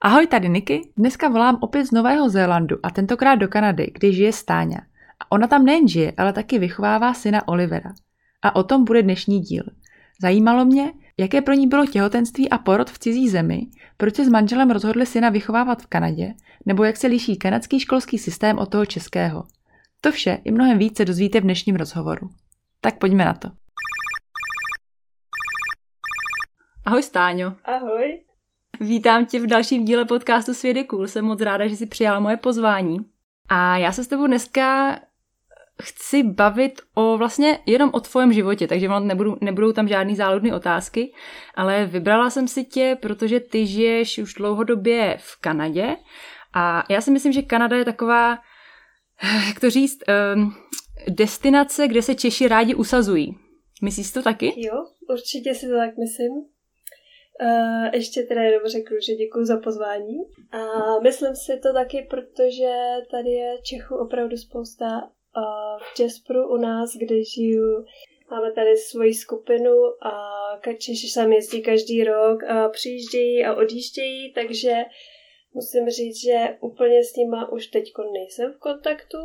Ahoj, tady Niky. Dneska volám opět z Nového Zélandu a tentokrát do Kanady, kde žije Stáňa. A ona tam nejen žije, ale taky vychovává syna Olivera. A o tom bude dnešní díl. Zajímalo mě, jaké pro ní bylo těhotenství a porod v cizí zemi, proč se s manželem rozhodli syna vychovávat v Kanadě, nebo jak se liší kanadský školský systém od toho českého. To vše i mnohem více dozvíte v dnešním rozhovoru. Tak pojďme na to. Ahoj Stáňo. Ahoj. Vítám tě v dalším díle podcastu Svědy cool. Jsem moc ráda, že jsi přijala moje pozvání. A já se s tebou dneska chci bavit o vlastně jenom o tvém životě, takže nebudu, nebudou tam žádný záludné otázky, ale vybrala jsem si tě, protože ty žiješ už dlouhodobě v Kanadě a já si myslím, že Kanada je taková, jak to říct, um, destinace, kde se Češi rádi usazují. Myslíš to taky? Jo, určitě si to tak myslím. Ještě teda jenom řeknu, že děkuji za pozvání. A myslím si to taky, protože tady je Čechu opravdu spousta uh, v Jaspru u nás, kde žiju. Máme tady svoji skupinu a Češi sem jezdí každý rok a přijíždějí a odjíždějí, takže musím říct, že úplně s nima už teď nejsem v kontaktu.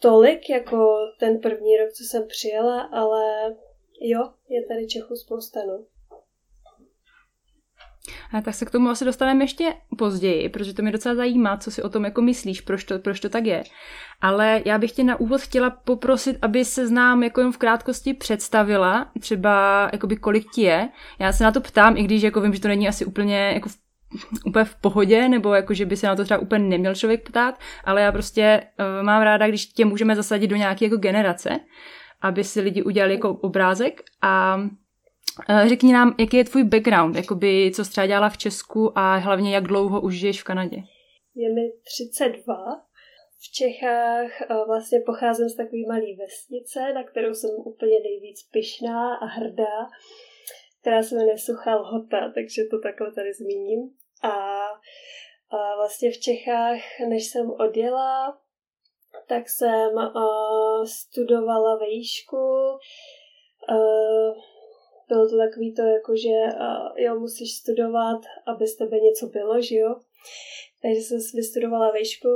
Tolik jako ten první rok, co jsem přijela, ale jo, je tady Čechu spousta, no. A tak se k tomu asi dostaneme ještě později, protože to mě docela zajímá, co si o tom jako myslíš, proč to, proč to tak je. Ale já bych tě na úvod chtěla poprosit, aby se znám jako jen v krátkosti představila, třeba jakoby kolik ti je. Já se na to ptám, i když jako vím, že to není asi úplně jako v úplně v pohodě, nebo jako, že by se na to třeba úplně neměl člověk ptát, ale já prostě uh, mám ráda, když tě můžeme zasadit do nějaké jako generace, aby si lidi udělali jako obrázek a řekni nám, jaký je tvůj background, jakoby, co jsi dělala v Česku a hlavně jak dlouho už žiješ v Kanadě? Je mi 32. V Čechách eh, vlastně pocházím z takové malé vesnice, na kterou jsem úplně nejvíc pyšná a hrdá, která se jmenuje Suchá Lhota, takže to takhle tady zmíním. A, a vlastně v Čechách, než jsem odjela, tak jsem uh, studovala uh, bylo to takový to, jako že uh, jo, musíš studovat, aby z tebe něco bylo, že jo. Takže jsem vystudovala výšku.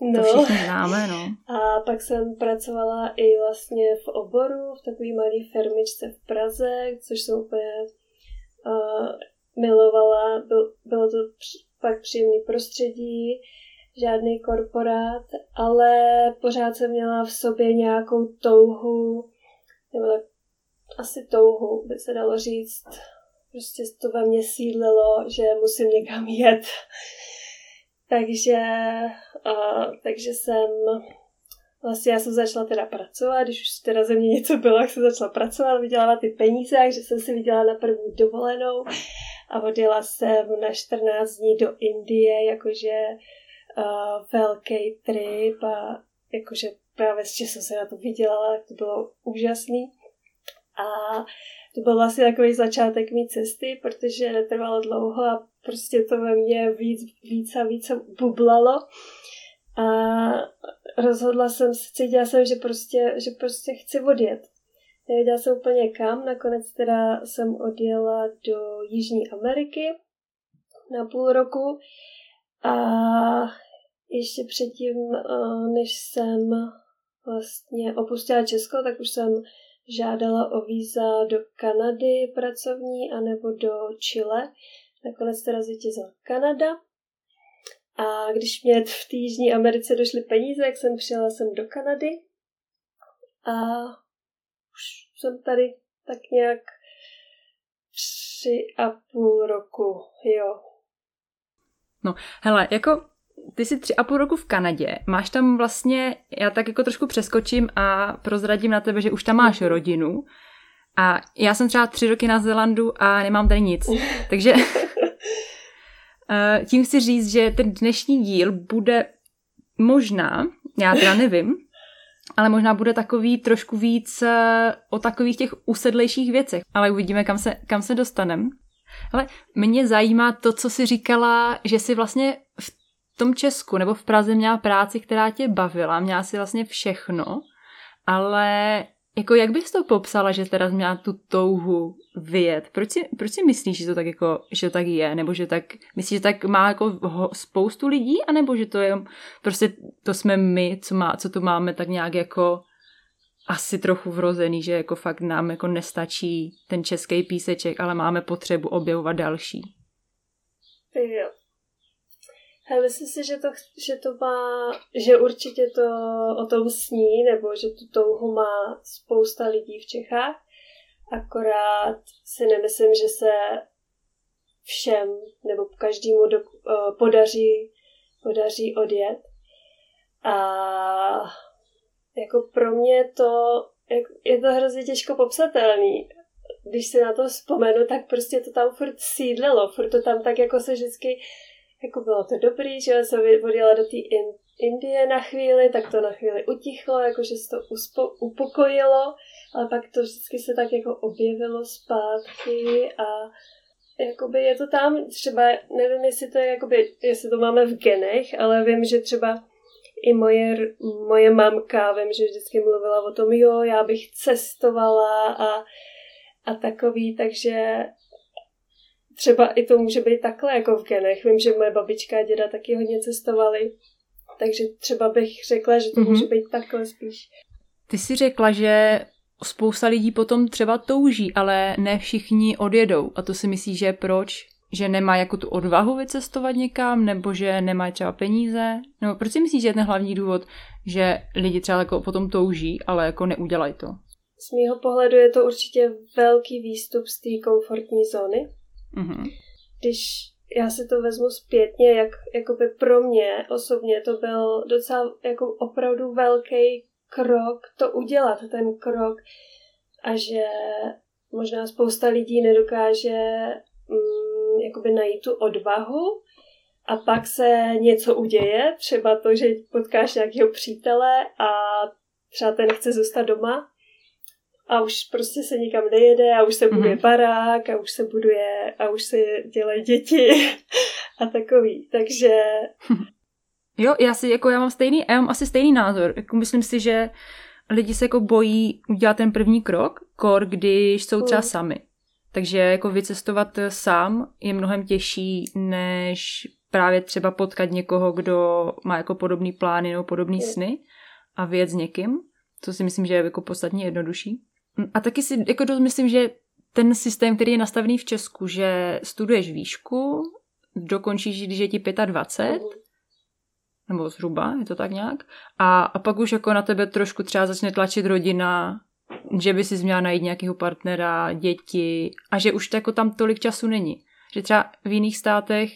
No. To všichni známe, no. A pak jsem pracovala i vlastně v oboru, v takové malé firmičce v Praze, což jsem úplně uh, milovala. Byl, bylo to pak příjemný prostředí, žádný korporát, ale pořád jsem měla v sobě nějakou touhu, nebo tak asi touhu, by se dalo říct. Prostě to ve mně sídlilo, že musím někam jet. takže, uh, takže jsem Vlastně já jsem začala teda pracovat, když už teda ze mě něco bylo, jak jsem začala pracovat, vydělávat ty peníze, takže jsem si vydělala na první dovolenou a odjela jsem na 14 dní do Indie, jakože uh, velký trip a jakože právě s jsem se na to vydělala, tak to bylo úžasný. A to byl vlastně takový začátek mý cesty, protože netrvalo dlouho a prostě to ve mně víc, víc a víc bublalo. A rozhodla jsem se, cítila jsem, že prostě, že prostě chci odjet. Nevěděla jsem úplně kam, nakonec teda jsem odjela do Jižní Ameriky na půl roku a ještě předtím, než jsem vlastně opustila Česko, tak už jsem žádala o víza do Kanady pracovní anebo do Chile. Nakonec teda zvítězila Kanada. A když mě v té Americe došly peníze, jak jsem přijela jsem do Kanady. A už jsem tady tak nějak tři a půl roku, jo. No, hele, jako ty jsi tři a půl roku v Kanadě, máš tam vlastně, já tak jako trošku přeskočím a prozradím na tebe, že už tam máš rodinu a já jsem třeba tři roky na Zelandu a nemám tady nic, takže eh, tím chci říct, že ten dnešní díl bude možná, já teda nevím, ale možná bude takový trošku víc eh, o takových těch usedlejších věcech. Ale uvidíme, kam se, kam se dostaneme. Ale mě zajímá to, co jsi říkala, že jsi vlastně v tom Česku nebo v Praze měla práci, která tě bavila, měla si vlastně všechno, ale jako jak bys to popsala, že teda měla tu touhu vyjet? Proč si, proč si myslíš, že to tak jako, že to tak je? Nebo že tak, myslíš, že tak má jako ho, spoustu lidí? A nebo že to je, prostě to jsme my, co, má, co tu máme tak nějak jako asi trochu vrozený, že jako fakt nám jako nestačí ten český píseček, ale máme potřebu objevovat další. Jo. Já myslím si, že to, že to má, že určitě to o tom sní, nebo že tu touhu má spousta lidí v Čechách. Akorát si nemyslím, že se všem nebo každému do, uh, podaří, podaří odjet. A jako pro mě to, je to hrozně těžko popsatelný. Když si na to vzpomenu, tak prostě to tam furt sídlilo, furt to tam tak jako se vždycky jako bylo to dobrý, že jsem odjela do té in, Indie na chvíli, tak to na chvíli utichlo, jakože se to uspo, upokojilo, ale pak to vždycky se tak jako objevilo zpátky a jakoby je to tam třeba, nevím, jestli to je jakoby, jestli to máme v genech, ale vím, že třeba i moje, moje mamka, vím, že vždycky mluvila o tom, jo, já bych cestovala a, a takový, takže třeba i to může být takhle jako v genech. Vím, že moje babička a děda taky hodně cestovali, takže třeba bych řekla, že to mm-hmm. může být takhle spíš. Ty jsi řekla, že spousta lidí potom třeba touží, ale ne všichni odjedou. A to si myslíš, že proč? Že nemá jako tu odvahu vycestovat někam, nebo že nemá třeba peníze? Nebo proč si myslíš, že je ten hlavní důvod, že lidi třeba jako potom touží, ale jako neudělají to? Z mýho pohledu je to určitě velký výstup z té komfortní zóny, Mm-hmm. Když já si to vezmu zpětně, jak jakoby pro mě osobně to byl docela jako opravdu velký krok to udělat, ten krok a že možná spousta lidí nedokáže mm, jakoby najít tu odvahu a pak se něco uděje, třeba to, že potkáš nějakého přítele a třeba ten chce zůstat doma a už prostě se nikam nejede a už se buduje mm-hmm. barák a už se buduje a už se dělají děti a takový. Takže... Jo, já si jako já mám stejný, já mám asi stejný názor. Jako myslím si, že lidi se jako bojí udělat ten první krok, kor, když jsou třeba mm. sami. Takže jako vycestovat sám je mnohem těžší, než právě třeba potkat někoho, kdo má jako podobný plány nebo podobný sny a věc s někým. To si myslím, že je jako podstatně jednodušší. A taky si jako dost myslím, že ten systém, který je nastavený v Česku, že studuješ výšku, dokončíš, když je ti 25, nebo zhruba, je to tak nějak, a, a pak už jako na tebe trošku třeba začne tlačit rodina, že by si měla najít nějakého partnera, děti a že už to jako tam tolik času není. Že třeba v jiných státech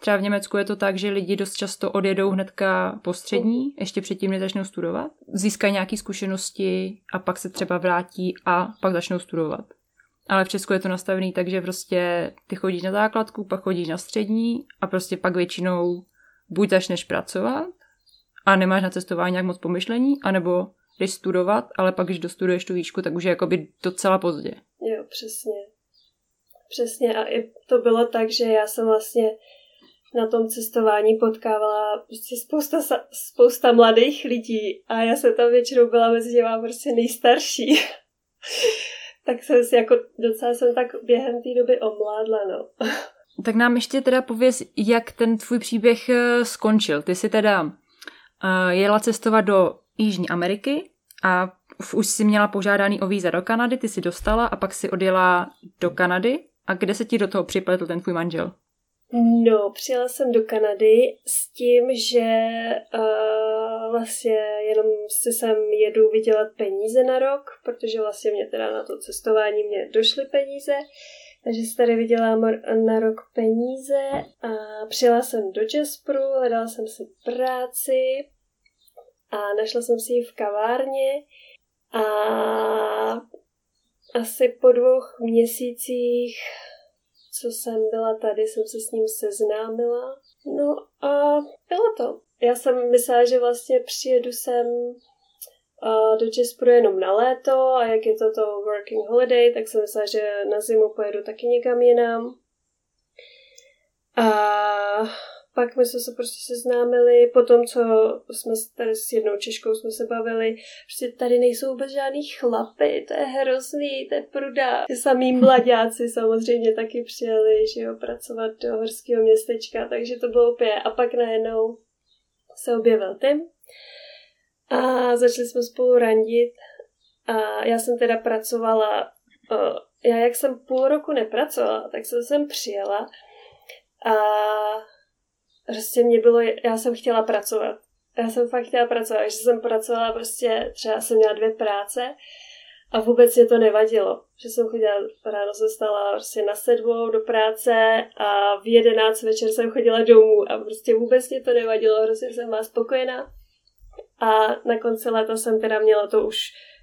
Třeba v Německu je to tak, že lidi dost často odjedou hnedka po střední, ještě předtím, než začnou studovat. Získají nějaké zkušenosti a pak se třeba vrátí a pak začnou studovat. Ale v Česku je to nastavené tak, že prostě ty chodíš na základku, pak chodíš na střední a prostě pak většinou buď začneš pracovat a nemáš na cestování nějak moc pomyšlení, anebo jdeš studovat, ale pak, když dostuduješ tu výšku, tak už je jakoby docela pozdě. Jo, přesně. Přesně a i to bylo tak, že já jsem vlastně na tom cestování potkávala prostě spousta, spousta mladých lidí a já jsem tam většinou byla mezi těma prostě nejstarší. tak jsem si jako docela jsem tak během té doby omládla, no. tak nám ještě teda pověz, jak ten tvůj příběh eh, skončil. Ty jsi teda uh, jela cestovat do Jižní Ameriky a už si měla požádaný o víza do Kanady, ty si dostala a pak si odjela do Kanady. A kde se ti do toho připletl ten tvůj manžel? No, přijela jsem do Kanady s tím, že uh, vlastně jenom si sem jedu vydělat peníze na rok, protože vlastně mě teda na to cestování mě došly peníze, takže si tady vydělám na rok peníze a přijela jsem do Jaspru, hledala jsem si práci a našla jsem si ji v kavárně a asi po dvou měsících co jsem byla tady, jsem se s ním seznámila. No a bylo to. já jsem myslela, že vlastně přijedu sem do Česku jenom na léto a jak je to to working holiday, tak jsem myslela, že na zimu pojedu taky někam jinam. A pak my jsme se prostě seznámili, po tom, co jsme tady s jednou Češkou jsme se bavili, prostě tady nejsou vůbec žádný chlapy, to je hrozný, to je pruda. Ty samý mladáci samozřejmě taky přijeli, že jo, pracovat do horského městečka, takže to bylo úplně. A pak najednou se objevil Tim a začali jsme spolu randit a já jsem teda pracovala, já jak jsem půl roku nepracovala, tak jsem sem přijela a prostě mě bylo, já jsem chtěla pracovat. Já jsem fakt chtěla pracovat, že jsem pracovala prostě, třeba jsem měla dvě práce a vůbec mě to nevadilo. Že jsem chodila, ráno se stala prostě na sedmou do práce a v jedenáct večer jsem chodila domů a prostě vůbec mě to nevadilo, hrozně jsem byla spokojená. A na konci léta jsem teda měla to už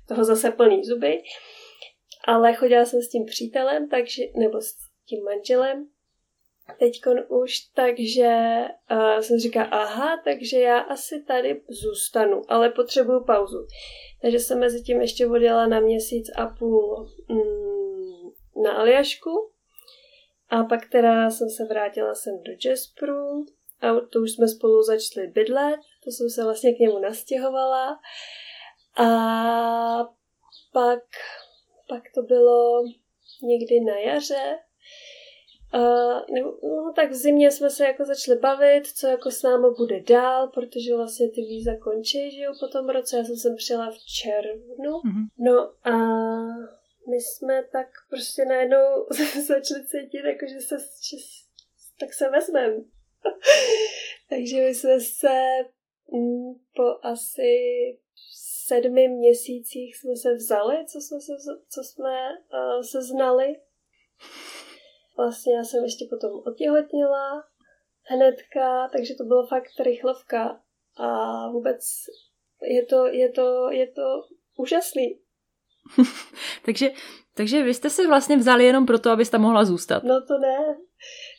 toho zase plný zuby. Ale chodila jsem s tím přítelem, takže, nebo s tím manželem, teďkon už, takže uh, jsem říkala, aha, takže já asi tady zůstanu, ale potřebuju pauzu. Takže jsem mezi tím ještě odjela na měsíc a půl mm, na Aljašku. A pak teda jsem se vrátila sem do Jaspru a to už jsme spolu začali bydlet, to jsem se vlastně k němu nastěhovala. A pak, pak to bylo někdy na jaře, Uh, nebo, no, tak v zimě jsme se jako začali bavit, co jako s námi bude dál, protože vlastně ty víza končí, že jo, po tom roce. Já jsem sem přijela v červnu. Mm-hmm. No a my jsme tak prostě najednou začali cítit, jako že se, že, tak se vezmeme. Takže my jsme se mm, po asi sedmi měsících jsme se vzali, co jsme se, co jsme uh, se znali. Vlastně já jsem ještě potom otěhotnila hnedka, takže to bylo fakt rychlovka a vůbec je to, je to, je to úžasný. takže, takže vy jste se vlastně vzali jenom proto, abyste mohla zůstat. No to ne.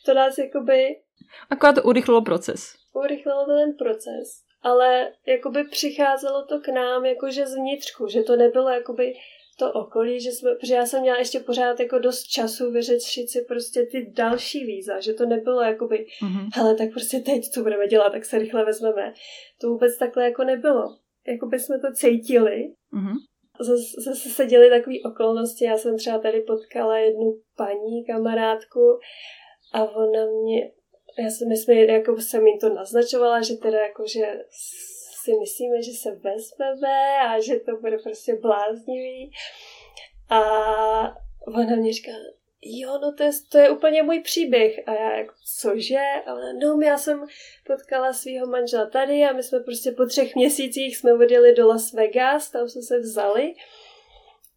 To nás jakoby... Akorát to urychlilo proces. Urychlilo to ten proces. Ale jakoby přicházelo to k nám jakože zvnitřku, že to nebylo jakoby to okolí, že jsme, protože já jsem měla ještě pořád jako dost času vyřešit si prostě ty další víza, že to nebylo jakoby, mm-hmm. hele, tak prostě teď, co budeme dělat, tak se rychle vezmeme. To vůbec takhle jako nebylo. Jakoby jsme to cítili. Mm-hmm. Zase, zase se děly takové okolnosti. Já jsem třeba tady potkala jednu paní, kamarádku a ona mě, já jsem, my jsme, jako jsem jim to naznačovala, že teda jako, že si myslíme, že se vezmeme a že to bude prostě bláznivý. A ona mě říká, jo, no to je, to je úplně můj příběh. A já jako, cože? A ona, no, já jsem potkala svého manžela tady a my jsme prostě po třech měsících jsme odjeli do Las Vegas, tam jsme se vzali.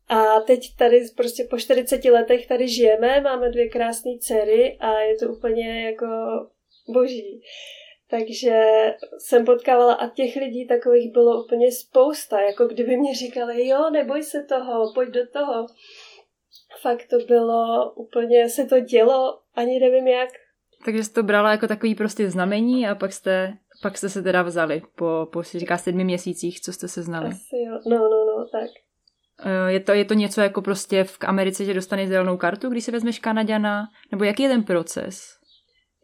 A teď tady prostě po 40 letech tady žijeme, máme dvě krásné dcery a je to úplně jako boží. Takže jsem potkávala a těch lidí takových bylo úplně spousta, jako kdyby mě říkali, jo, neboj se toho, pojď do toho. Fakt to bylo úplně, se to dělo, ani nevím jak. Takže jste to brala jako takový prostě znamení a pak jste, pak jste se teda vzali po, po si říká, sedmi měsících, co jste se znali. Asi jo, no, no, no, tak. Eh, je to, je to něco jako prostě v Americe, že dostaneš zelenou kartu, když se vezmeš Kanaďana? Nebo jaký je ten proces?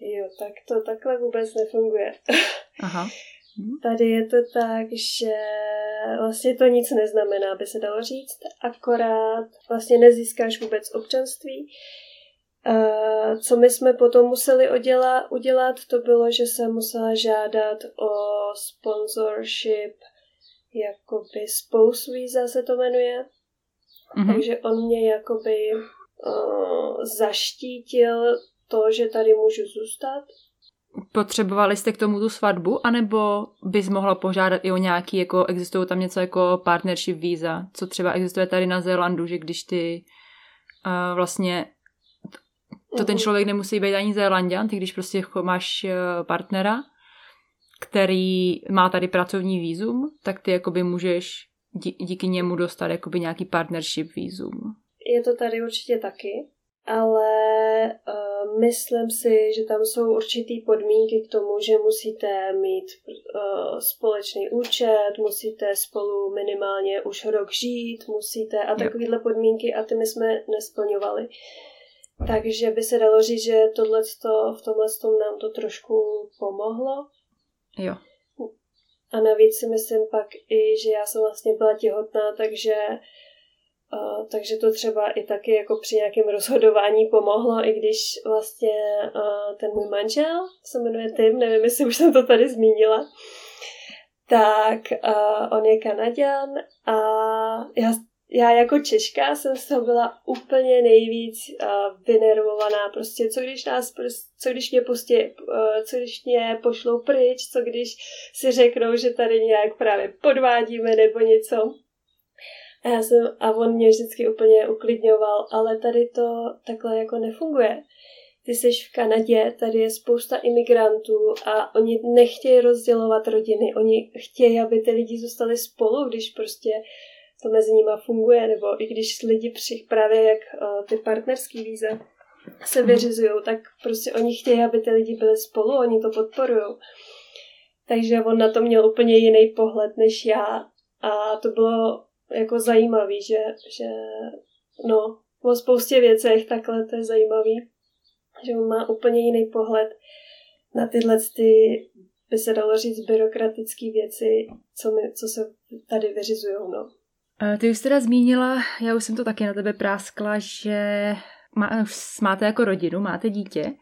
Jo, tak to takhle vůbec nefunguje. Aha. Mhm. Tady je to tak, že vlastně to nic neznamená, by se dalo říct, akorát vlastně nezískáš vůbec občanství. Co my jsme potom museli udělat, udělat, to bylo, že jsem musela žádat o sponsorship, jakoby spouse visa se to jmenuje. Mm-hmm. Takže on mě jakoby uh, zaštítil to, že tady můžu zůstat. Potřebovali jste k tomu tu svatbu, anebo bys mohla požádat i o nějaký, jako existují tam něco jako partnership víza, co třeba existuje tady na Zélandu, že když ty uh, vlastně to ten mhm. člověk nemusí být ani Zélandian, ty když prostě máš uh, partnera, který má tady pracovní vízum, tak ty jakoby můžeš dí, díky němu dostat jakoby nějaký partnership vízum. Je to tady určitě taky. Ale uh, myslím si, že tam jsou určitý podmínky k tomu, že musíte mít uh, společný účet, musíte spolu minimálně už rok žít, musíte a takovéhle podmínky a ty my jsme nesplňovali. Takže by se dalo říct, že tohleto, v tomhle tom nám to trošku pomohlo. Jo. A navíc si myslím pak i, že já jsem vlastně byla těhotná, takže Uh, takže to třeba i taky jako při nějakém rozhodování pomohlo, i když vlastně ten můj manžel se jmenuje Tim, nevím, jestli už jsem to tady zmínila, tak on je Kanaděn a já, já jako Češka jsem z toho byla úplně nejvíc vynervovaná. Prostě co když nás, co když mě pustí, co když mě pošlou pryč, co když si řeknou, že tady nějak právě podvádíme nebo něco. A, já jsem, a on mě vždycky úplně uklidňoval, ale tady to takhle jako nefunguje. Ty jsi v Kanadě, tady je spousta imigrantů a oni nechtějí rozdělovat rodiny. Oni chtějí, aby ty lidi zůstali spolu, když prostě to mezi nimi funguje, nebo i když lidi při, právě jak uh, ty partnerský víze se mhm. vyřizují, tak prostě oni chtějí, aby ty lidi byli spolu, oni to podporují. Takže on na to měl úplně jiný pohled než já. A to bylo jako zajímavý, že, že no, o spoustě věcech takhle to je zajímavý, že on má úplně jiný pohled na tyhle ty, by se dalo říct, byrokratické věci, co, my, co se tady vyřizují, no. Ty už teda zmínila, já už jsem to taky na tebe práskla, že má, máte jako rodinu, máte dítě.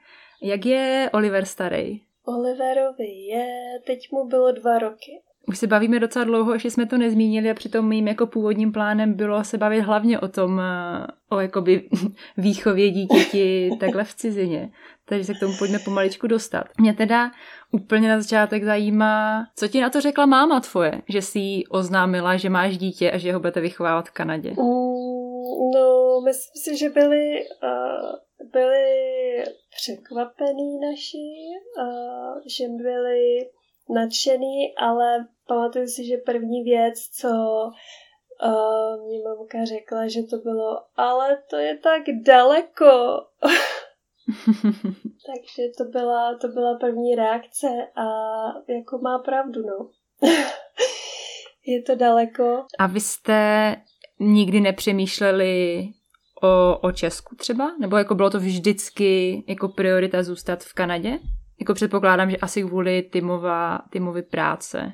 Jak je Oliver starý? Oliverovi je, teď mu bylo dva roky už se bavíme docela dlouho, ještě jsme to nezmínili a přitom mým jako původním plánem bylo se bavit hlavně o tom, eh, o jakoby výchově dítěti takhle v cizině. Takže se k tomu pojďme pomaličku dostat. Mě teda úplně na začátek zajímá, co ti na to řekla máma tvoje, že si jí oznámila, že máš dítě a že ho budete vychovávat v Kanadě? Mm, no, myslím si, že byli, uh, byli překvapení naši, uh, že byli nadšený, ale pamatuju si, že první věc, co uh, mě mamka řekla, že to bylo, ale to je tak daleko. Takže to byla, to byla první reakce a jako má pravdu, no. je to daleko. A vy jste nikdy nepřemýšleli o, o Česku třeba? Nebo jako bylo to vždycky jako priorita zůstat v Kanadě? Jako předpokládám, že asi kvůli Timova, Timovy práce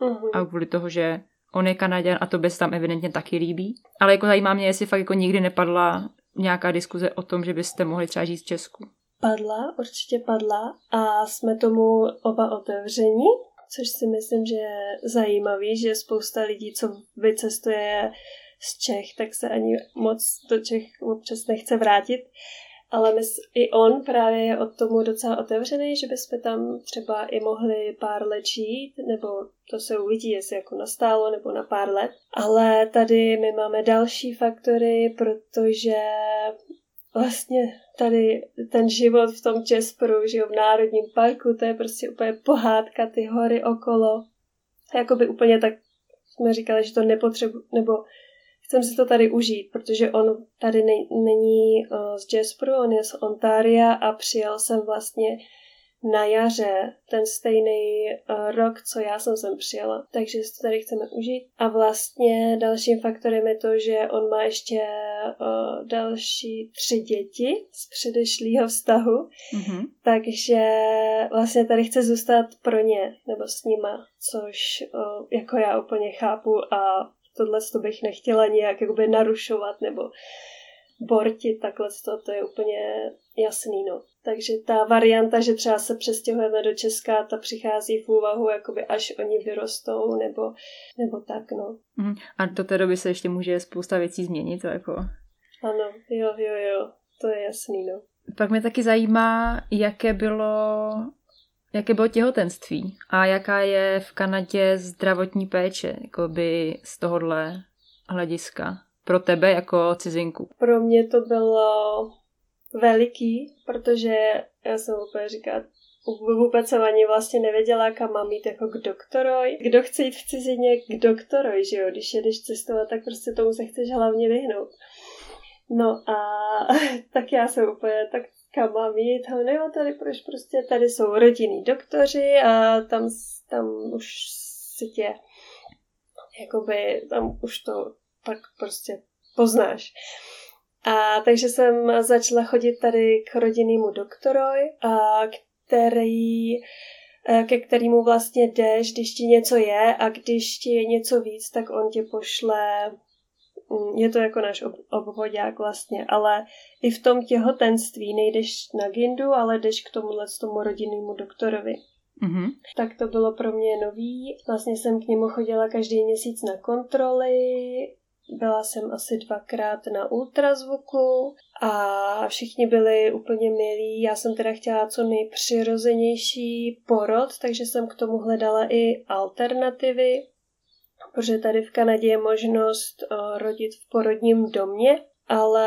uh-huh. a kvůli toho, že on je Kanaděn a to se tam evidentně taky líbí. Ale jako zajímá mě, jestli fakt jako nikdy nepadla nějaká diskuze o tom, že byste mohli třeba žít v Česku. Padla, určitě padla a jsme tomu oba otevření, což si myslím, že je zajímavý, že spousta lidí, co vycestuje z Čech, tak se ani moc do Čech občas nechce vrátit ale my, i on právě je od tomu docela otevřený, že bychom tam třeba i mohli pár let žít, nebo to se uvidí, jestli jako nastálo, nebo na pár let. Ale tady my máme další faktory, protože vlastně tady ten život v tom Česporu, že v Národním parku, to je prostě úplně pohádka, ty hory okolo. Jakoby úplně tak jsme říkali, že to nepotřebu, nebo chcem si to tady užít, protože on tady ne, není uh, z Jasperu, on je z Ontaria a přijel jsem vlastně na jaře ten stejný uh, rok, co já jsem sem přijela. Takže si to tady chceme užít. A vlastně dalším faktorem je to, že on má ještě uh, další tři děti z předešlého vztahu. Mm-hmm. Takže vlastně tady chce zůstat pro ně, nebo s nima, což uh, jako já úplně chápu a tohle to bych nechtěla nějak jakoby narušovat nebo bortit, takhle to, to je úplně jasný, no. Takže ta varianta, že třeba se přestěhujeme do Česka, ta přichází v úvahu, jakoby až oni vyrostou, nebo, nebo tak, no. Mm, a do té doby se ještě může spousta věcí změnit, to jako... Ano, jo, jo, jo, to je jasný, no. Pak mě taky zajímá, jaké bylo Jaké bylo těhotenství a jaká je v Kanadě zdravotní péče jakoby z tohohle hlediska pro tebe jako cizinku? Pro mě to bylo veliký, protože já jsem úplně říkat, vůbec jsem ani vlastně nevěděla, kam mám jít jako k doktoroj. Kdo chce jít v cizině k doktoroj, že jo? Když jedeš cestovat, tak prostě tomu se chceš hlavně vyhnout. No a tak já jsem úplně, tak kam mám jít, ale no tady proč prostě, tady jsou rodinní doktoři a tam, tam už si tě, jakoby, tam už to pak prostě poznáš. A takže jsem začala chodit tady k rodinnému doktorovi, a který e, ke kterému vlastně jdeš, když ti něco je a když ti je něco víc, tak on tě pošle je to jako náš obvodák vlastně, ale i v tom těhotenství nejdeš na gindu, ale jdeš k tomuhle tomu rodinnému doktorovi. Mm-hmm. Tak to bylo pro mě nový. Vlastně jsem k němu chodila každý měsíc na kontroly, byla jsem asi dvakrát na ultrazvuku a všichni byli úplně milí. Já jsem teda chtěla co nejpřirozenější porod, takže jsem k tomu hledala i alternativy, protože tady v Kanadě je možnost uh, rodit v porodním domě, ale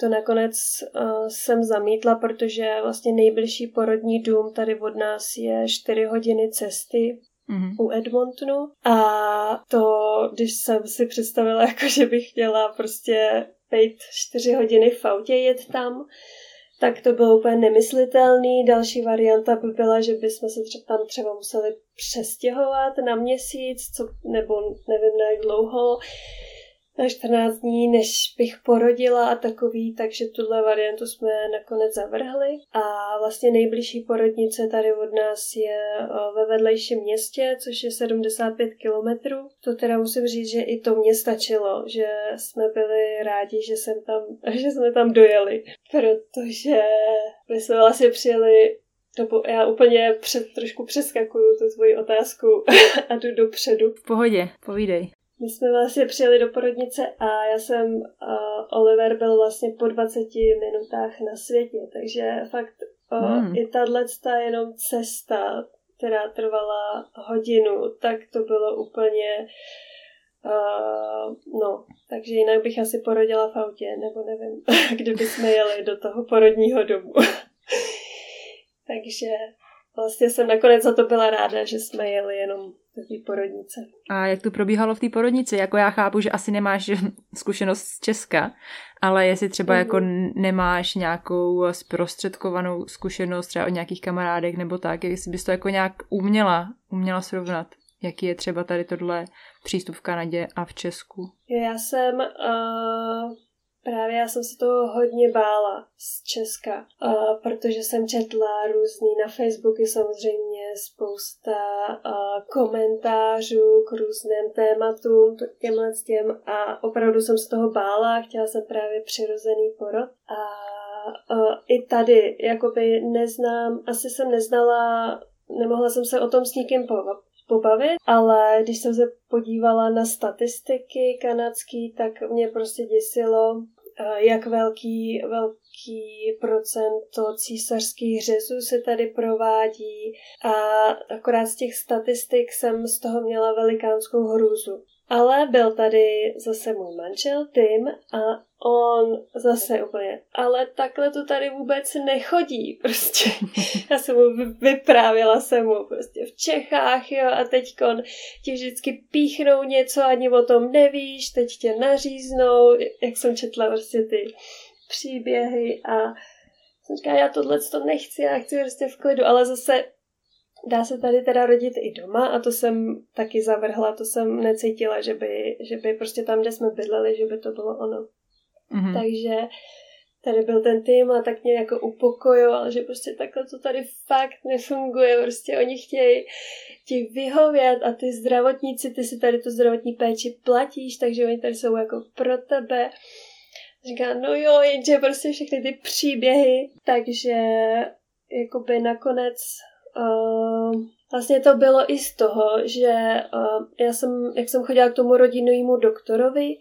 to nakonec uh, jsem zamítla, protože vlastně nejbližší porodní dům tady od nás je 4 hodiny cesty mm-hmm. u Edmontonu. A to, když jsem si představila, jako že bych chtěla prostě být čtyři hodiny v autě jet tam, tak to bylo úplně nemyslitelný. Další varianta by byla, že bychom se třeba tam třeba museli přestěhovat na měsíc, co, nebo nevím na jak dlouho na 14 dní, než bych porodila a takový, takže tuhle variantu jsme nakonec zavrhli. A vlastně nejbližší porodnice tady od nás je ve vedlejším městě, což je 75 kilometrů. To teda musím říct, že i to mě stačilo, že jsme byli rádi, že, jsem tam, že jsme tam dojeli, protože my jsme vlastně přijeli nebo já úplně před, trošku přeskakuju tu tvoji otázku a jdu dopředu. V pohodě, povídej. My jsme vlastně přijeli do porodnice a já jsem, uh, Oliver byl vlastně po 20 minutách na světě, takže fakt uh, hmm. i tahle jenom cesta, která trvala hodinu, tak to bylo úplně Uh, no, takže jinak bych asi porodila v autě, nebo nevím, kdyby jsme jeli do toho porodního domu. takže vlastně jsem nakonec za to byla ráda, že jsme jeli jenom do té porodnice. A jak to probíhalo v té porodnici? Jako já chápu, že asi nemáš zkušenost z Česka, ale jestli třeba mm-hmm. jako nemáš nějakou zprostředkovanou zkušenost třeba od nějakých kamarádek nebo tak, jestli bys to jako nějak uměla, uměla srovnat, jaký je třeba tady tohle přístup v Kanadě a v Česku? Já jsem uh, Právě já jsem se toho hodně bála z Česka, uh, protože jsem četla různý na Facebooku samozřejmě spousta uh, komentářů k různým tématům, těmhle těm a opravdu jsem z toho bála, chtěla jsem právě přirozený porod. A uh, i tady, jakoby neznám, asi jsem neznala, nemohla jsem se o tom s nikým pobavit, ale když jsem se podívala na statistiky kanadský, tak mě prostě děsilo, eh, jak velký, velký procento císařských řezů se tady provádí a akorát z těch statistik jsem z toho měla velikánskou hrůzu. Ale byl tady zase můj manžel Tim a on zase úplně, ale takhle to tady vůbec nechodí, prostě. Já jsem mu vyprávěla jsem mu prostě v Čechách, jo, a teď ti vždycky píchnou něco, ani o tom nevíš, teď tě naříznou, jak jsem četla prostě ty příběhy a jsem říkala, já tohle to nechci, já chci prostě v klidu, ale zase Dá se tady teda rodit i doma a to jsem taky zavrhla, to jsem necítila, že by, že by prostě tam, kde jsme bydleli, že by to bylo ono. Mm-hmm. Takže tady byl ten tým a tak mě jako upokojoval, že prostě takhle to tady fakt nefunguje, prostě oni chtějí ti vyhovět a ty zdravotníci, ty si tady tu zdravotní péči platíš, takže oni tady jsou jako pro tebe. Říká, no jo, jenže prostě všechny ty příběhy, takže jakoby nakonec Uh, vlastně to bylo i z toho, že uh, já jsem, jak jsem chodila k tomu rodinnému doktorovi,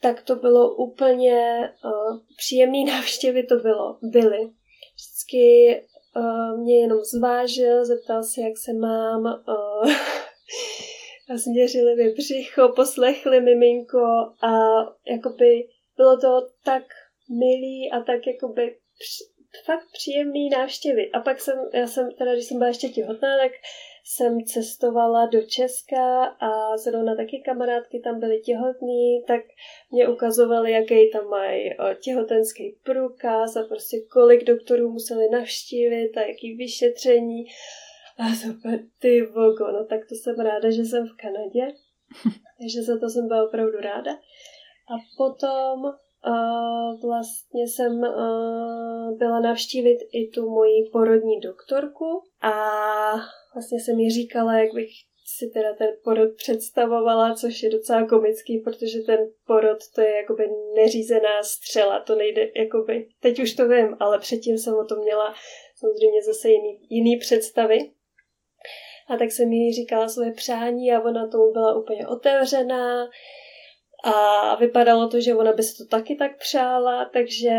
tak to bylo úplně uh, příjemný návštěvy to bylo, byly. Vždycky uh, mě jenom zvážil, zeptal se, jak se mám, uh, a změřili mi břicho, poslechli miminko a jakoby bylo to tak milý a tak jakoby fakt příjemný návštěvy. A pak jsem, já jsem teda, když jsem byla ještě těhotná, tak jsem cestovala do Česka a zrovna taky kamarádky tam byly těhotný, tak mě ukazovali, jaký tam mají těhotenský průkaz a prostě kolik doktorů museli navštívit a jaký vyšetření. A super, ty vogo, no tak to jsem ráda, že jsem v Kanadě. Takže za to jsem byla opravdu ráda. A potom vlastně jsem byla navštívit i tu moji porodní doktorku a vlastně jsem mi říkala, jak bych si teda ten porod představovala, což je docela komický, protože ten porod to je jakoby neřízená střela, to nejde jakoby, teď už to vím, ale předtím jsem o tom měla samozřejmě zase jiný, jiný představy. A tak jsem jí říkala svoje přání a ona tomu byla úplně otevřená a vypadalo to, že ona by se to taky tak přála, takže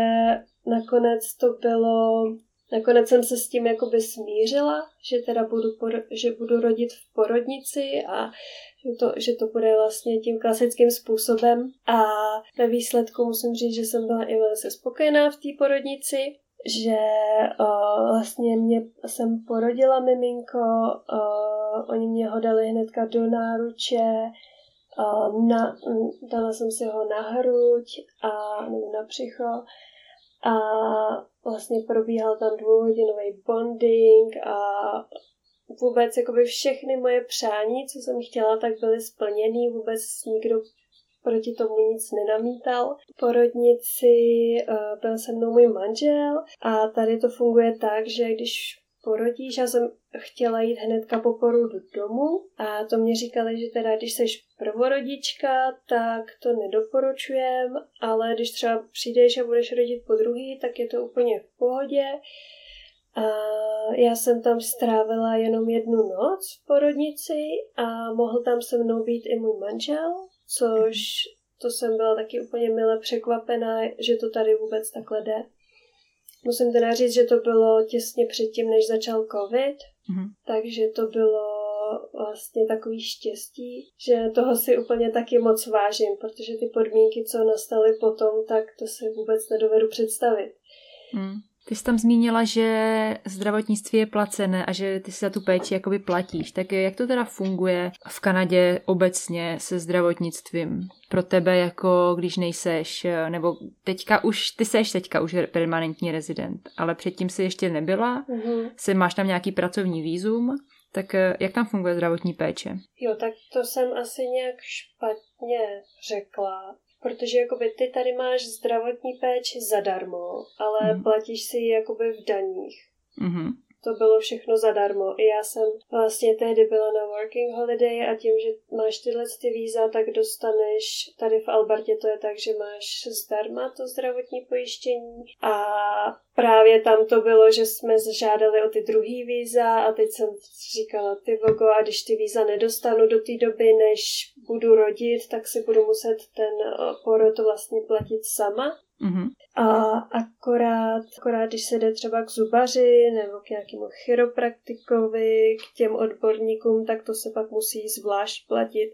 nakonec to bylo, nakonec jsem se s tím jakoby smířila, že teda budu, že budu rodit v porodnici a že to, že to bude vlastně tím klasickým způsobem. A ve výsledku musím říct, že jsem byla i velice spokojená v té porodnici, že uh, vlastně mě jsem porodila miminko, uh, oni mě ho dali hnedka do náruče, na, dala jsem si ho na hruď a, nebo na břicho a vlastně probíhal tam dvouhodinový bonding a vůbec jakoby všechny moje přání, co jsem chtěla, tak byly splněny, vůbec nikdo proti tomu nic nenamítal. V porodnici uh, byl se mnou můj manžel a tady to funguje tak, že když porodíš, já jsem chtěla jít hnedka po porodu domů a to mě říkali, že teda když jsi prvorodička, tak to nedoporučujem, ale když třeba přijdeš a budeš rodit po druhý, tak je to úplně v pohodě. A já jsem tam strávila jenom jednu noc v porodnici a mohl tam se mnou být i můj manžel, což to jsem byla taky úplně mile překvapená, že to tady vůbec takhle jde. Musím teda říct, že to bylo těsně předtím, než začal covid, mm-hmm. takže to bylo vlastně takový štěstí, že toho si úplně taky moc vážím, protože ty podmínky, co nastaly potom, tak to si vůbec nedovedu představit. Mm. Ty jsi tam zmínila, že zdravotnictví je placené a že ty si za tu péči jakoby platíš. Tak jak to teda funguje v Kanadě obecně se zdravotnictvím? Pro tebe jako když nejseš, nebo teďka už, ty seš teďka už permanentní rezident, ale předtím si ještě nebyla, mm-hmm. si máš tam nějaký pracovní výzum, tak jak tam funguje zdravotní péče? Jo, tak to jsem asi nějak špatně řekla protože jakoby ty tady máš zdravotní péči zadarmo, ale mm. platíš si ji jakoby v daních. Mm-hmm. To bylo všechno zadarmo. I já jsem vlastně tehdy byla na working holiday a tím, že máš tyhle ty víza, tak dostaneš, tady v Albertě to je tak, že máš zdarma to zdravotní pojištění a právě tam to bylo, že jsme žádali o ty druhý víza a teď jsem říkala, ty vogo, a když ty víza nedostanu do té doby, než budu rodit, tak si budu muset ten eh, porod vlastně platit sama. Mm-hmm. A akorát, akorát, když se jde třeba k zubaři nebo k nějakému chiropraktikovi, k těm odborníkům, tak to se pak musí zvlášť platit.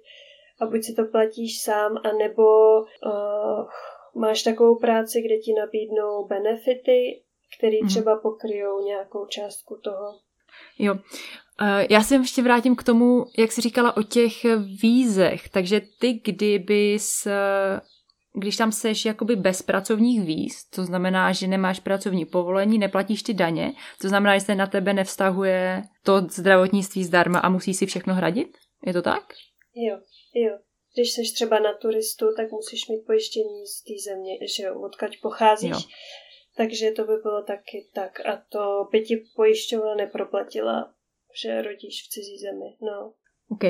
A buď si to platíš sám, anebo uh, máš takovou práci, kde ti nabídnou benefity, které mm-hmm. třeba pokryjou nějakou částku toho. Jo. Eh, já se ještě vrátím k tomu, jak jsi říkala o těch vízech. Takže ty, kdybys když tam seš jakoby bez pracovních víz, to znamená, že nemáš pracovní povolení, neplatíš ty daně, to znamená, že se na tebe nevztahuje to zdravotnictví zdarma a musí si všechno hradit? Je to tak? Jo, jo. Když jsi třeba na turistu, tak musíš mít pojištění z té země, že odkaď pocházíš. Jo. Takže to by bylo taky tak. A to by ti pojišťovna neproplatila, že rodíš v cizí zemi. No. OK.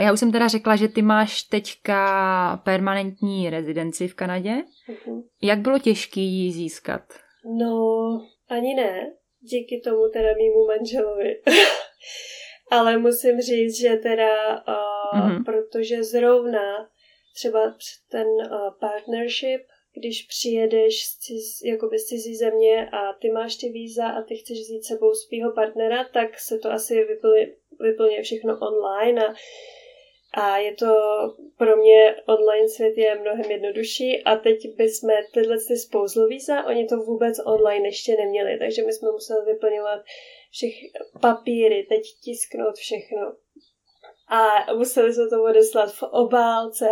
Já už jsem teda řekla, že ty máš teďka permanentní rezidenci v Kanadě. Uh-huh. Jak bylo těžké ji získat? No, ani ne. Díky tomu teda mýmu manželovi. Ale musím říct, že teda, uh, uh-huh. protože zrovna třeba ten uh, partnership, když přijedeš z, ciz, jakoby z cizí země a ty máš ty víza a ty chceš vzít sebou svého partnera, tak se to asi vyplně, vyplně všechno online a a je to pro mě online svět je mnohem jednodušší a teď bychom tyhle ty spouzlo víza, oni to vůbec online ještě neměli, takže my jsme museli vyplňovat všech papíry, teď tisknout všechno a museli jsme to odeslat v obálce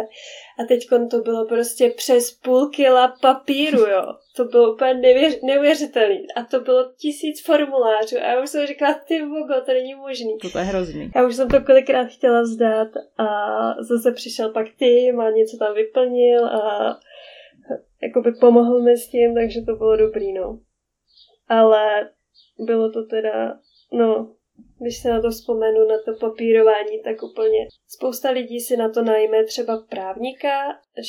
a teď to bylo prostě přes půl kila papíru, jo. To bylo úplně nevěř, neuvěřitelný. A to bylo tisíc formulářů a já už jsem říkala, ty vogo, to není možný. To je hrozný. Já už jsem to kolikrát chtěla vzdát a zase přišel pak tým a něco tam vyplnil a jakoby pomohl mi s tím, takže to bylo dobrý, no. Ale bylo to teda, no, když se na to vzpomenu, na to papírování, tak úplně spousta lidí si na to najme třeba právníka,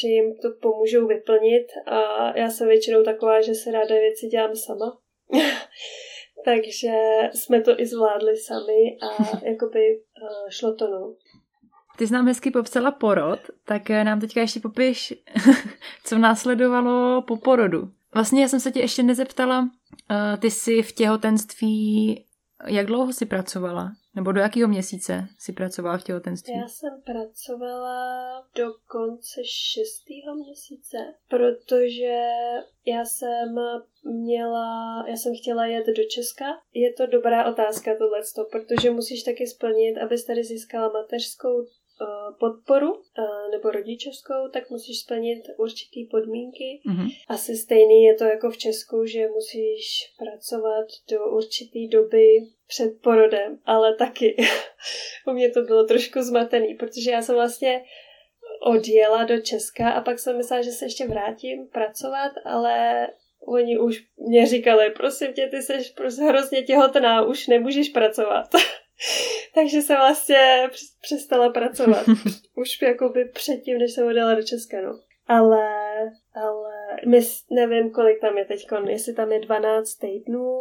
že jim to pomůžou vyplnit a já jsem většinou taková, že se ráda věci dělám sama. Takže jsme to i zvládli sami a jakoby uh, šlo to no. Ty jsi nám hezky popsala porod, tak eh, nám teďka ještě popiš, co následovalo po porodu. Vlastně já jsem se tě ještě nezeptala, uh, ty jsi v těhotenství jak dlouho jsi pracovala? Nebo do jakého měsíce jsi pracovala v těhotenství? Já jsem pracovala do konce šestého měsíce, protože já jsem měla, já jsem chtěla jet do Česka. Je to dobrá otázka tohleto, protože musíš taky splnit, abys tady získala mateřskou podporu eh, nebo rodičovskou, tak musíš splnit určitý podmínky. Mm-hmm. Asi stejný je to jako v Česku, že musíš pracovat do určitý doby před porodem, ale taky u mě to bylo trošku zmatený, protože já jsem vlastně odjela do Česka a pak jsem myslela, že se ještě vrátím pracovat, ale oni už mě říkali, prosím tě, ty jsi prostě hrozně těhotná, už nemůžeš pracovat. Takže jsem vlastně přestala pracovat. Už jakoby předtím, než jsem odjela do Česka, no. Ale, ale my, nevím, kolik tam je teď, jestli tam je 12 týdnů,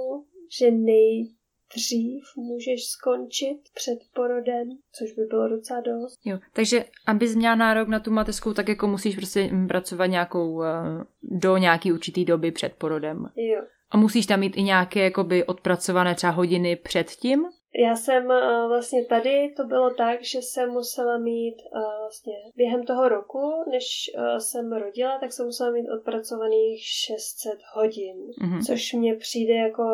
že nejdřív můžeš skončit před porodem, což by bylo docela dost. Jo, takže abys měla nárok na tu mateřskou, tak jako musíš prostě pracovat nějakou, eh, do nějaký určitý doby před porodem. Jo. A musíš tam mít i nějaké jakoby odpracované třeba hodiny předtím? Já jsem uh, vlastně tady, to bylo tak, že jsem musela mít uh, vlastně během toho roku, než uh, jsem rodila, tak jsem musela mít odpracovaných 600 hodin, mm-hmm. což mně přijde jako,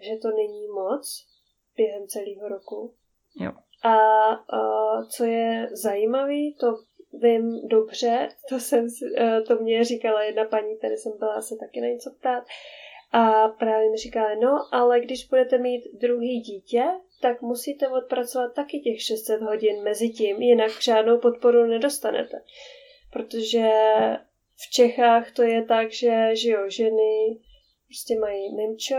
že to není moc během celého roku. Jo. A co je zajímavé, to vím dobře, to, jsem, to mě říkala jedna paní, tady jsem byla se taky na něco ptát, a právě mi říkala, no, ale když budete mít druhý dítě, tak musíte odpracovat taky těch 600 hodin mezi tím, jinak žádnou podporu nedostanete. Protože v Čechách to je tak, že, že jo, ženy prostě mají mimčo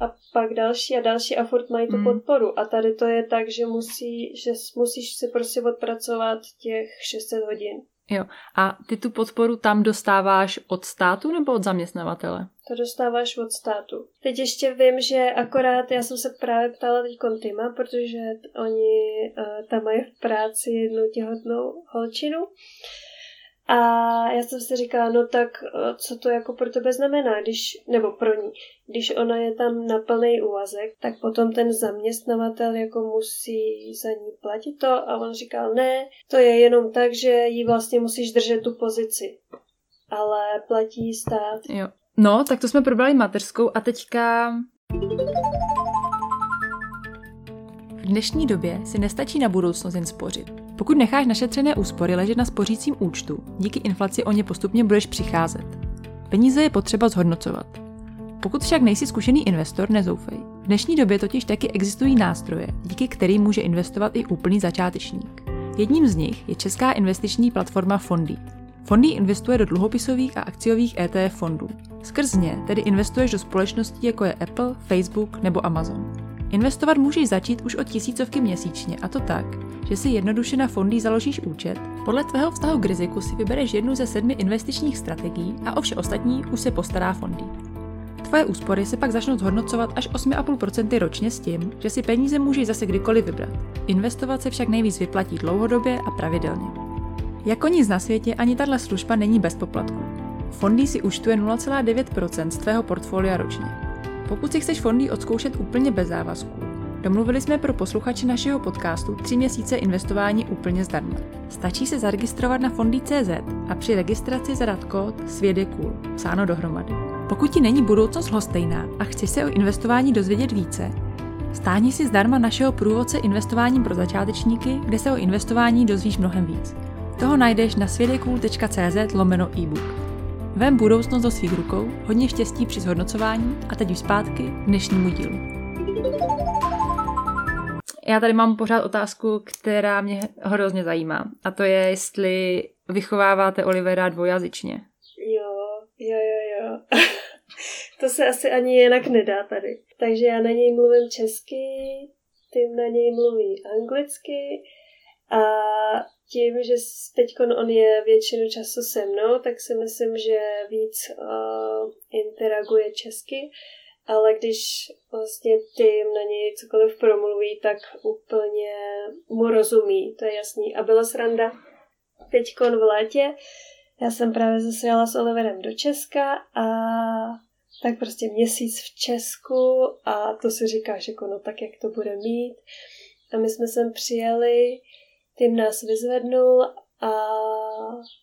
a pak další a další a furt mají tu mm. podporu. A tady to je tak, že, musí, že musíš si prostě odpracovat těch 600 hodin. Jo. A ty tu podporu tam dostáváš od státu nebo od zaměstnavatele? To dostáváš od státu. Teď ještě vím, že akorát já jsem se právě ptala teď Kontima, protože oni uh, tam mají v práci jednu těhotnou holčinu. A já jsem si říkala, no tak eh, co to jako pro tebe znamená, když, nebo pro ní, když ona je tam na plný úvazek, tak potom ten zaměstnavatel jako musí za ní platit to a on říkal, ne, to je jenom tak, že jí vlastně musíš držet tu pozici, ale platí stát. Jo. No, tak to jsme probrali mateřskou a teďka... V dnešní době si nestačí na budoucnost jen spořit. Pokud necháš našetřené úspory ležet na spořícím účtu, díky inflaci o ně postupně budeš přicházet. Peníze je potřeba zhodnocovat. Pokud však nejsi zkušený investor, nezoufej. V dnešní době totiž taky existují nástroje, díky kterým může investovat i úplný začátečník. Jedním z nich je česká investiční platforma Fondy. Fondy investuje do dluhopisových a akciových ETF fondů. Skrz ně tedy investuješ do společností jako je Apple, Facebook nebo Amazon. Investovat můžeš začít už od tisícovky měsíčně a to tak, že si jednoduše na fondy založíš účet, podle tvého vztahu k riziku si vybereš jednu ze sedmi investičních strategií a o vše ostatní už se postará fondy. Tvoje úspory se pak začnou zhodnocovat až 8,5% ročně s tím, že si peníze můžeš zase kdykoliv vybrat. Investovat se však nejvíc vyplatí dlouhodobě a pravidelně. Jako nic na světě ani tahle služba není bez poplatku. Fondy si účtuje 0,9% z tvého portfolia ročně. Pokud si chceš fondy odzkoušet úplně bez závazků, domluvili jsme pro posluchače našeho podcastu 3 měsíce investování úplně zdarma. Stačí se zaregistrovat na fondy.cz a při registraci zadat kód SVědekůl, psáno dohromady. Pokud ti není budoucnost lhostejná a chceš se o investování dozvědět více, Stáhni si zdarma našeho průvodce investováním pro začátečníky, kde se o investování dozvíš mnohem víc. Toho najdeš na svěděků.cz lomeno e-book. Vem budoucnost do svých rukou, hodně štěstí při zhodnocování a teď už zpátky k dnešnímu dílu. Já tady mám pořád otázku, která mě hrozně zajímá. A to je, jestli vychováváte Olivera dvojazyčně. Jo, jo, jo, jo. to se asi ani jinak nedá tady. Takže já na něj mluvím česky, tím na něj mluví anglicky a tím, že teď on je většinu času se mnou, tak si myslím, že víc uh, interaguje česky, ale když vlastně tým na něj cokoliv promluví, tak úplně mu rozumí, to je jasný. A byla sranda teď v létě, já jsem právě zase jela s Oliverem do Česka a tak prostě měsíc v Česku a to si říkáš jako no tak jak to bude mít. A my jsme sem přijeli tým nás vyzvednul a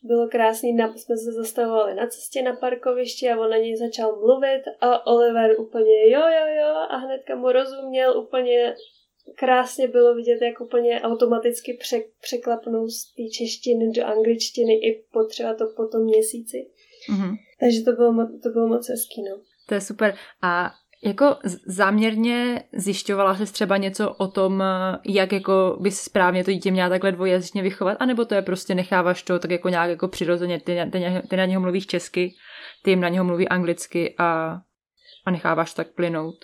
bylo krásný, jsme se zastavovali na cestě na parkovišti a on na něj začal mluvit a Oliver úplně jo, jo, jo a hnedka mu rozuměl úplně krásně bylo vidět, jak úplně automaticky pře- překlapnou z té češtiny do angličtiny i potřeba to po tom měsíci. Mm-hmm. Takže to bylo, to bylo moc hezký, no. To je super. A jako záměrně zjišťovala se třeba něco o tom, jak jako by správně to dítě měla takhle dvojazyčně vychovat, anebo to je prostě necháváš to tak jako nějak jako přirozeně, ty, ty, ty na něho mluvíš česky, ty jim na něho mluví anglicky a, a necháváš tak plynout?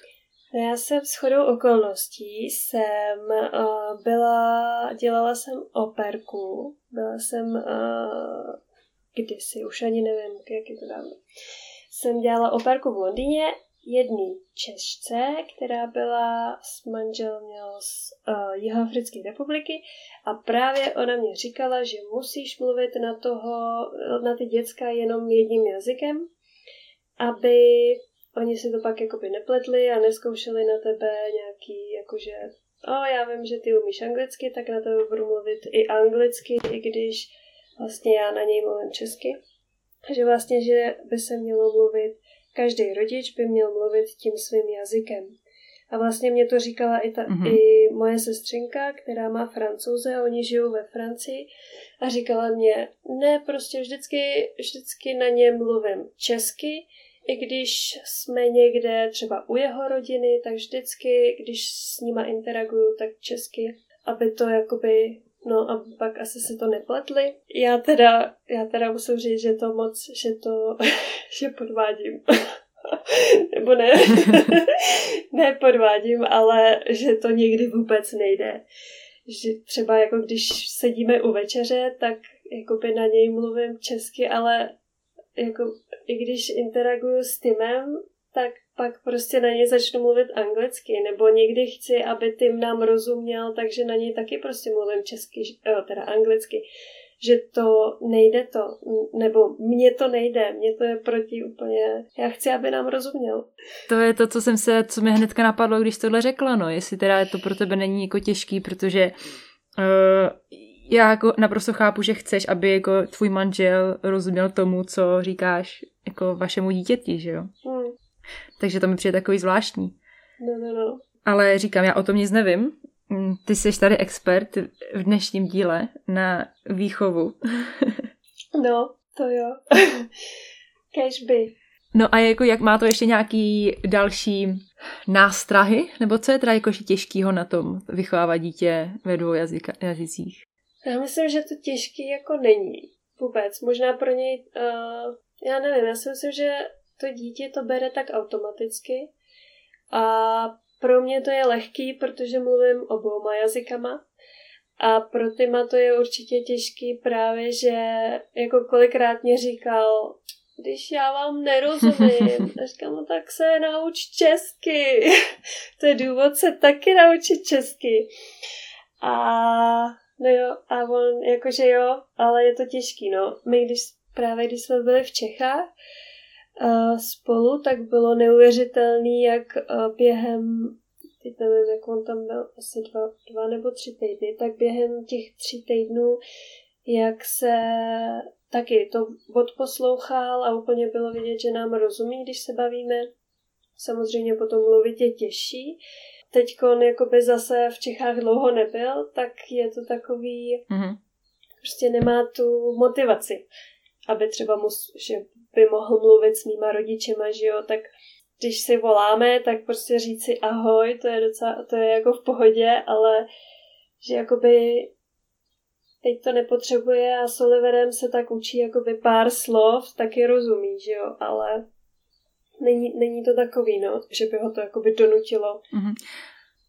Já jsem s chodou okolností jsem uh, byla, dělala jsem operku, byla jsem uh, kdysi, už ani nevím, jak je to dávno. Jsem dělala operku v Londýně jedný Češce, která byla s manželem z uh, Jihoafrické republiky a právě ona mě říkala, že musíš mluvit na, toho, na ty děcka jenom jedním jazykem, aby oni si to pak jakoby nepletli a neskoušeli na tebe nějaký, jakože o, já vím, že ty umíš anglicky, tak na tebe budu mluvit i anglicky, i když vlastně já na něj mluvím česky. Takže vlastně, že by se mělo mluvit Každý rodič by měl mluvit tím svým jazykem. A vlastně mě to říkala i, ta, mm-hmm. i moje sestřenka, která má francouze a oni žijou ve Francii. A říkala mě, ne, prostě vždycky, vždycky na ně mluvím česky, i když jsme někde třeba u jeho rodiny, tak vždycky, když s nima interaguju, tak česky, aby to jakoby No a pak asi si to nepletli. Já teda, já teda musím říct, že to moc, že to, že podvádím. Nebo ne, ne podvádím, ale že to někdy vůbec nejde. Že třeba jako když sedíme u večeře, tak jakoby na něj mluvím česky, ale jako i když interaguju s Timem, tak pak prostě na něj začnu mluvit anglicky, nebo někdy chci, aby tým nám rozuměl, takže na něj taky prostě mluvím česky, teda anglicky, že to nejde to, nebo mně to nejde, mně to je proti úplně, já chci, aby nám rozuměl. To je to, co jsem se, co mi hnedka napadlo, když tohle řekla, no, jestli teda to pro tebe není jako těžký, protože uh, já jako naprosto chápu, že chceš, aby jako tvůj manžel rozuměl tomu, co říkáš jako vašemu dítěti, že jo? Hmm. Takže to mi přijde takový zvláštní. No, no, no. Ale říkám, já o tom nic nevím. Mm, ty jsi tady expert v dnešním díle na výchovu. no, to jo. Cashby. No a jako jak má to ještě nějaký další nástrahy? Nebo co je teda jakože těžkýho na tom vychovávat dítě ve dvou jazyka, jazycích? Já myslím, že to těžký jako není. Vůbec. Možná pro něj, uh, já nevím, já si myslím, že to dítě to bere tak automaticky a pro mě to je lehký, protože mluvím oboma jazykama a pro Tyma to je určitě těžký právě, že jako kolikrát mě říkal, když já vám nerozumím, říkám, no tak se nauč česky. to je důvod se taky naučit česky. A no jo, a on jakože jo, ale je to těžký, no. My když právě když jsme byli v Čechách, spolu, tak bylo neuvěřitelný, jak během, teď nevím, jak on tam byl, asi dva, dva nebo tři týdny, tak během těch tří týdnů, jak se taky to odposlouchal a úplně bylo vidět, že nám rozumí, když se bavíme. Samozřejmě potom mluvit je těžší, teď on jakoby zase v Čechách dlouho nebyl, tak je to takový, mm-hmm. prostě nemá tu motivaci, aby třeba mu, že by mohl mluvit s mýma rodičema, že jo, tak když si voláme, tak prostě říci ahoj, to je docela, to je jako v pohodě, ale že jakoby teď to nepotřebuje a s Oliverem se tak učí jakoby pár slov, taky rozumí, že jo, ale není, není to takový, no, že by ho to jakoby donutilo. Mm-hmm.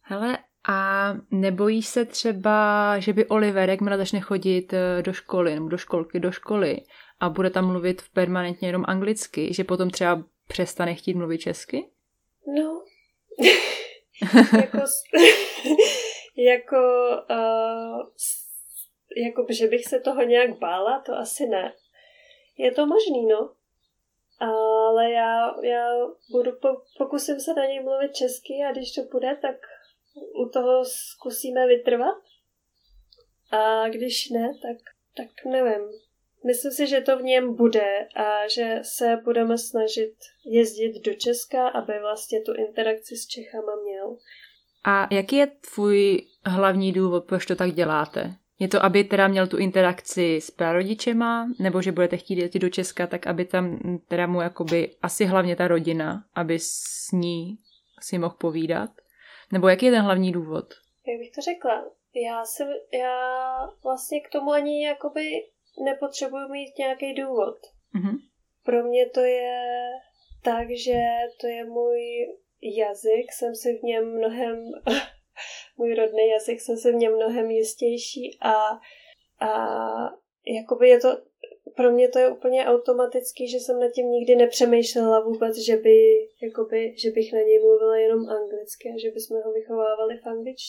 Hele, a nebojíš se třeba, že by Oliver, jakmile začne chodit eh, do školy, nebo do školky, do školy a bude tam mluvit permanentně jenom anglicky, že potom třeba přestane chtít mluvit česky? No, jako, jako, uh, jako, že bych se toho nějak bála, to asi ne. Je to možný, no. Ale já, já budu, pokusím se na něj mluvit česky a když to bude, tak u toho zkusíme vytrvat. A když ne, tak, tak nevím. Myslím si, že to v něm bude a že se budeme snažit jezdit do Česka, aby vlastně tu interakci s Čechama měl. A jaký je tvůj hlavní důvod, proč to tak děláte? Je to, aby teda měl tu interakci s prarodičema, nebo že budete chtít jít do Česka, tak aby tam teda mu jakoby asi hlavně ta rodina, aby s ní si mohl povídat? Nebo jaký je ten hlavní důvod? Jak bych to řekla? Já, se, já vlastně k tomu ani jakoby nepotřebuji mít nějaký důvod. Mm-hmm. Pro mě to je tak, že to je můj jazyk, jsem si v něm mnohem, můj rodný jazyk, jsem si v něm mnohem jistější a, a jakoby je to, pro mě to je úplně automatický, že jsem nad tím nikdy nepřemýšlela vůbec, že, by, jakoby, že bych na něj mluvila jenom anglicky a že bychom ho vychovávali v, anglič,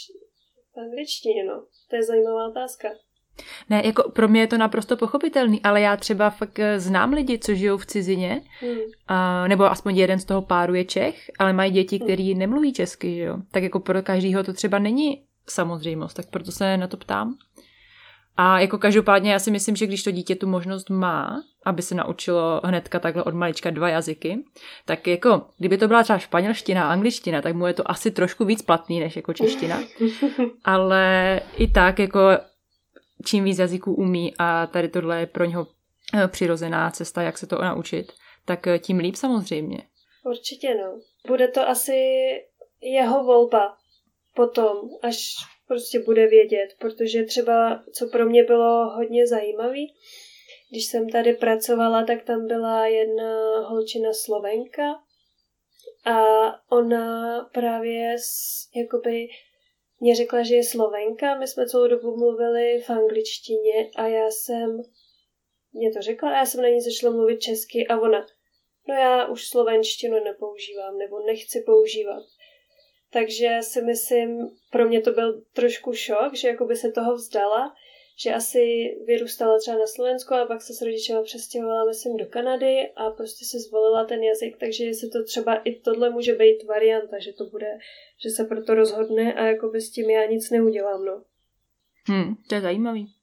v angličtině. No. To je zajímavá otázka. Ne, jako pro mě je to naprosto pochopitelný, ale já třeba fakt eh, znám lidi, co žijou v cizině, hmm. a, nebo aspoň jeden z toho páru je Čech, ale mají děti, hmm. který nemluví česky, že jo. Tak jako pro každého to třeba není samozřejmost, tak proto se na to ptám. A jako každopádně já si myslím, že když to dítě tu možnost má, aby se naučilo hnedka takhle od malička dva jazyky, tak jako kdyby to byla třeba španělština a angličtina, tak mu je to asi trošku víc platný než jako čeština. Ale i tak jako čím víc jazyků umí a tady tohle je pro něho eh, přirozená cesta, jak se to naučit, tak eh, tím líp samozřejmě. Určitě no. Bude to asi jeho volba potom, až prostě bude vědět, protože třeba, co pro mě bylo hodně zajímavý, když jsem tady pracovala, tak tam byla jedna holčina Slovenka a ona právě jakoby mě řekla, že je Slovenka, my jsme celou dobu mluvili v angličtině a já jsem, mě to řekla a já jsem na ní začala mluvit česky a ona, no já už slovenštinu nepoužívám nebo nechci používat. Takže si myslím, pro mě to byl trošku šok, že jakoby se toho vzdala, že asi vyrůstala třeba na Slovensku a pak se s rodičema přestěhovala, myslím, do Kanady a prostě se zvolila ten jazyk, takže jestli to třeba i tohle může být varianta, že to bude, že se proto rozhodne a jakoby s tím já nic neudělám, no. Hmm, to je zajímavý.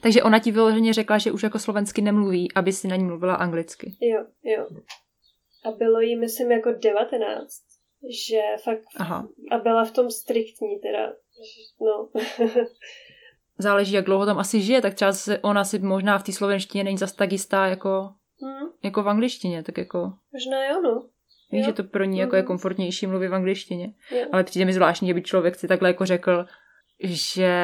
Takže ona ti vyloženě řekla, že už jako slovensky nemluví, aby si na ní mluvila anglicky. Jo, jo. A bylo jí, myslím, jako 19 že fakt Aha. a byla v tom striktní teda, no. Záleží, jak dlouho tam asi žije, tak třeba se ona si možná v té slovenštině není zas tak jistá jako, hmm. jako v angličtině, tak jako... Možná jo, no. Víš, jo. že to pro ní jako je mhm. komfortnější mluvit v angličtině. Jo. Ale přijde mi zvláštní, že by člověk si takhle jako řekl, že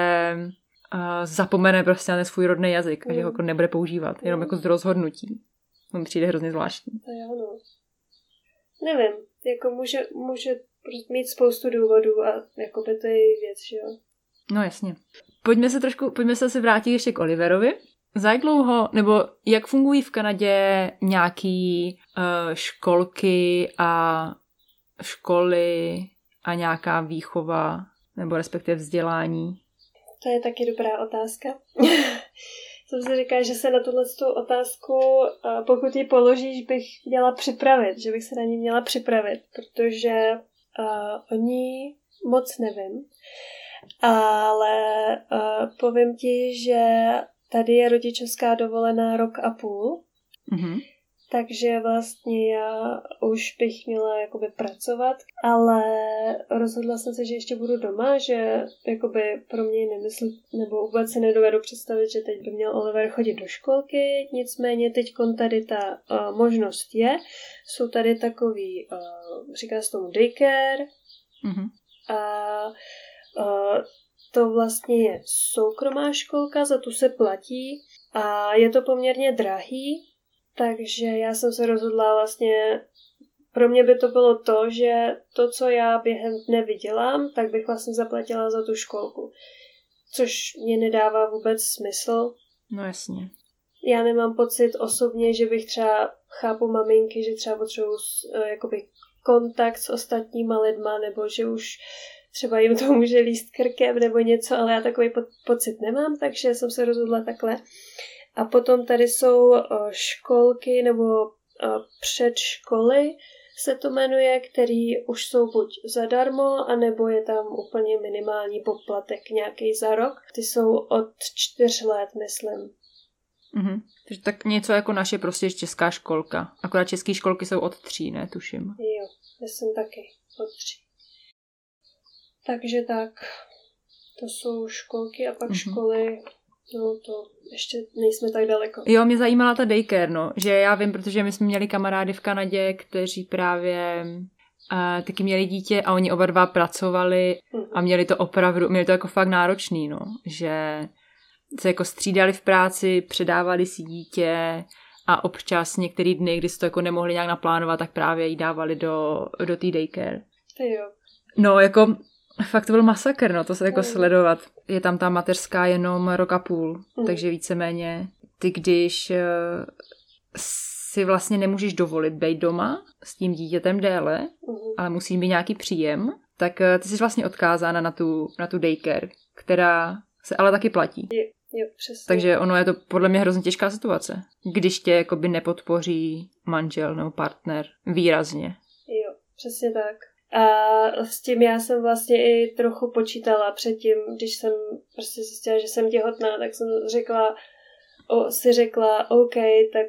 uh, zapomene prostě na ten svůj rodný jazyk mm. a že ho mhm. jako nebude používat, mm. jenom jako z rozhodnutí. To mi přijde hrozně zvláštní. To jo, no. Nevím, jako může, může mít spoustu důvodů a jako by to je věc, že jo. No jasně. Pojďme se trošku, pojďme se vrátit ještě k Oliverovi. Za jak dlouho, nebo jak fungují v Kanadě nějaký uh, školky a školy a nějaká výchova, nebo respektive vzdělání? To je taky dobrá otázka. jsem si říkala, že se na tuhle otázku, pokud ji položíš, bych měla připravit, že bych se na ní měla připravit, protože uh, o ní moc nevím. Ale uh, povím ti, že tady je rodičovská dovolená rok a půl, mm-hmm. takže vlastně já už bych měla jakoby pracovat, ale rozhodla jsem se, že ještě budu doma, že jakoby pro mě nemysl, nebo vůbec si nedovedu představit, že teď by měl Oliver chodit do školky, nicméně teď tady ta uh, možnost je, jsou tady takový, uh, říká se tomu daycare, mm-hmm. a uh, to vlastně je soukromá školka, za tu se platí a je to poměrně drahý, takže já jsem se rozhodla vlastně, pro mě by to bylo to, že to, co já během dne vydělám, tak bych vlastně zaplatila za tu školku. Což mě nedává vůbec smysl. No jasně. Já nemám pocit osobně, že bych třeba, chápu maminky, že třeba potřebuji uh, jakoby kontakt s ostatníma lidma, nebo že už třeba jim to může líst krkem nebo něco, ale já takový po- pocit nemám, takže jsem se rozhodla takhle. A potom tady jsou školky nebo předškoly, se to jmenuje, který už jsou buď zadarmo, anebo je tam úplně minimální poplatek nějaký za rok. Ty jsou od čtyř let, myslím. Mhm. Takže tak něco jako naše prostě česká školka. Akorát české školky jsou od tří, ne, tuším. Jo, jsem taky od tří. Takže tak, to jsou školky a pak mm-hmm. školy No to ještě nejsme tak daleko. Jo, mě zajímala ta daycare, no. Že já vím, protože my jsme měli kamarády v Kanadě, kteří právě uh, taky měli dítě a oni oba dva pracovali a měli to opravdu, měli to jako fakt náročný, no. Že se jako střídali v práci, předávali si dítě a občas některý dny, kdy se to jako nemohli nějak naplánovat, tak právě jí dávali do, do té daycare. Jo. No, jako Fakt to byl masakr, no, to se jako mm. sledovat. Je tam ta mateřská jenom rok a půl, mm. takže víceméně ty, když uh, si vlastně nemůžeš dovolit být doma s tím dítětem déle, mm. ale musí mít nějaký příjem, tak uh, ty jsi vlastně odkázána na tu, na tu daycare, která se ale taky platí. Je, jo, přesně. Takže ono je to podle mě hrozně těžká situace, když tě jakoby nepodpoří manžel nebo partner výrazně. Jo, přesně tak. A s tím já jsem vlastně i trochu počítala předtím, když jsem prostě zjistila, že jsem těhotná, tak jsem řekla, o, si řekla, OK, tak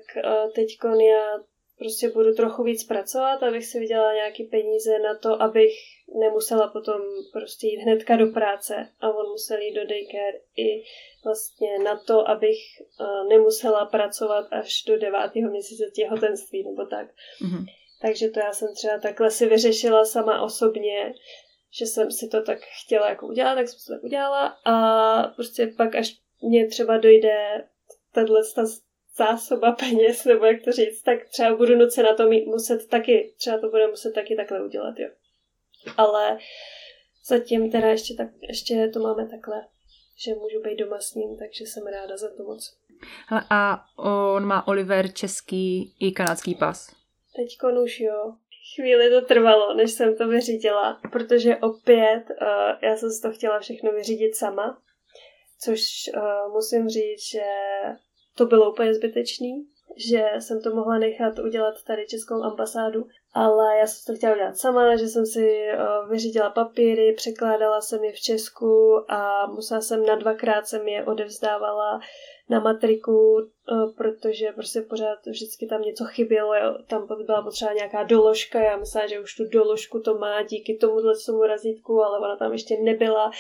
teď já prostě budu trochu víc pracovat, abych si vydělala nějaký peníze na to, abych nemusela potom prostě jít hnedka do práce a on musel jít do daycare i vlastně na to, abych nemusela pracovat až do devátého měsíce těhotenství nebo tak. Mm-hmm. Takže to já jsem třeba takhle si vyřešila sama osobně, že jsem si to tak chtěla jako udělat, tak jsem to tak udělala a prostě pak až mě třeba dojde tahle ta zásoba peněz, nebo jak to říct, tak třeba budu nucena to mít, muset taky, třeba to bude muset taky takhle udělat, jo. Ale zatím teda ještě, tak, ještě to máme takhle, že můžu být doma s ním, takže jsem ráda za to moc. Hele, a on má Oliver český i kanadský pas. Teď už jo. Chvíli to trvalo, než jsem to vyřídila, protože opět uh, já jsem si to chtěla všechno vyřídit sama, což uh, musím říct, že to bylo úplně zbytečný, že jsem to mohla nechat udělat tady Českou ambasádu, ale já jsem to chtěla udělat sama, že jsem si uh, vyřídila papíry, překládala jsem je v Česku a musela jsem na dvakrát jsem je odevzdávala na matriku, eh, protože prostě pořád vždycky tam něco chybělo, tam byla potřeba nějaká doložka, já myslela, že už tu doložku to má díky tomuhle tomu razítku, ale ona tam ještě nebyla,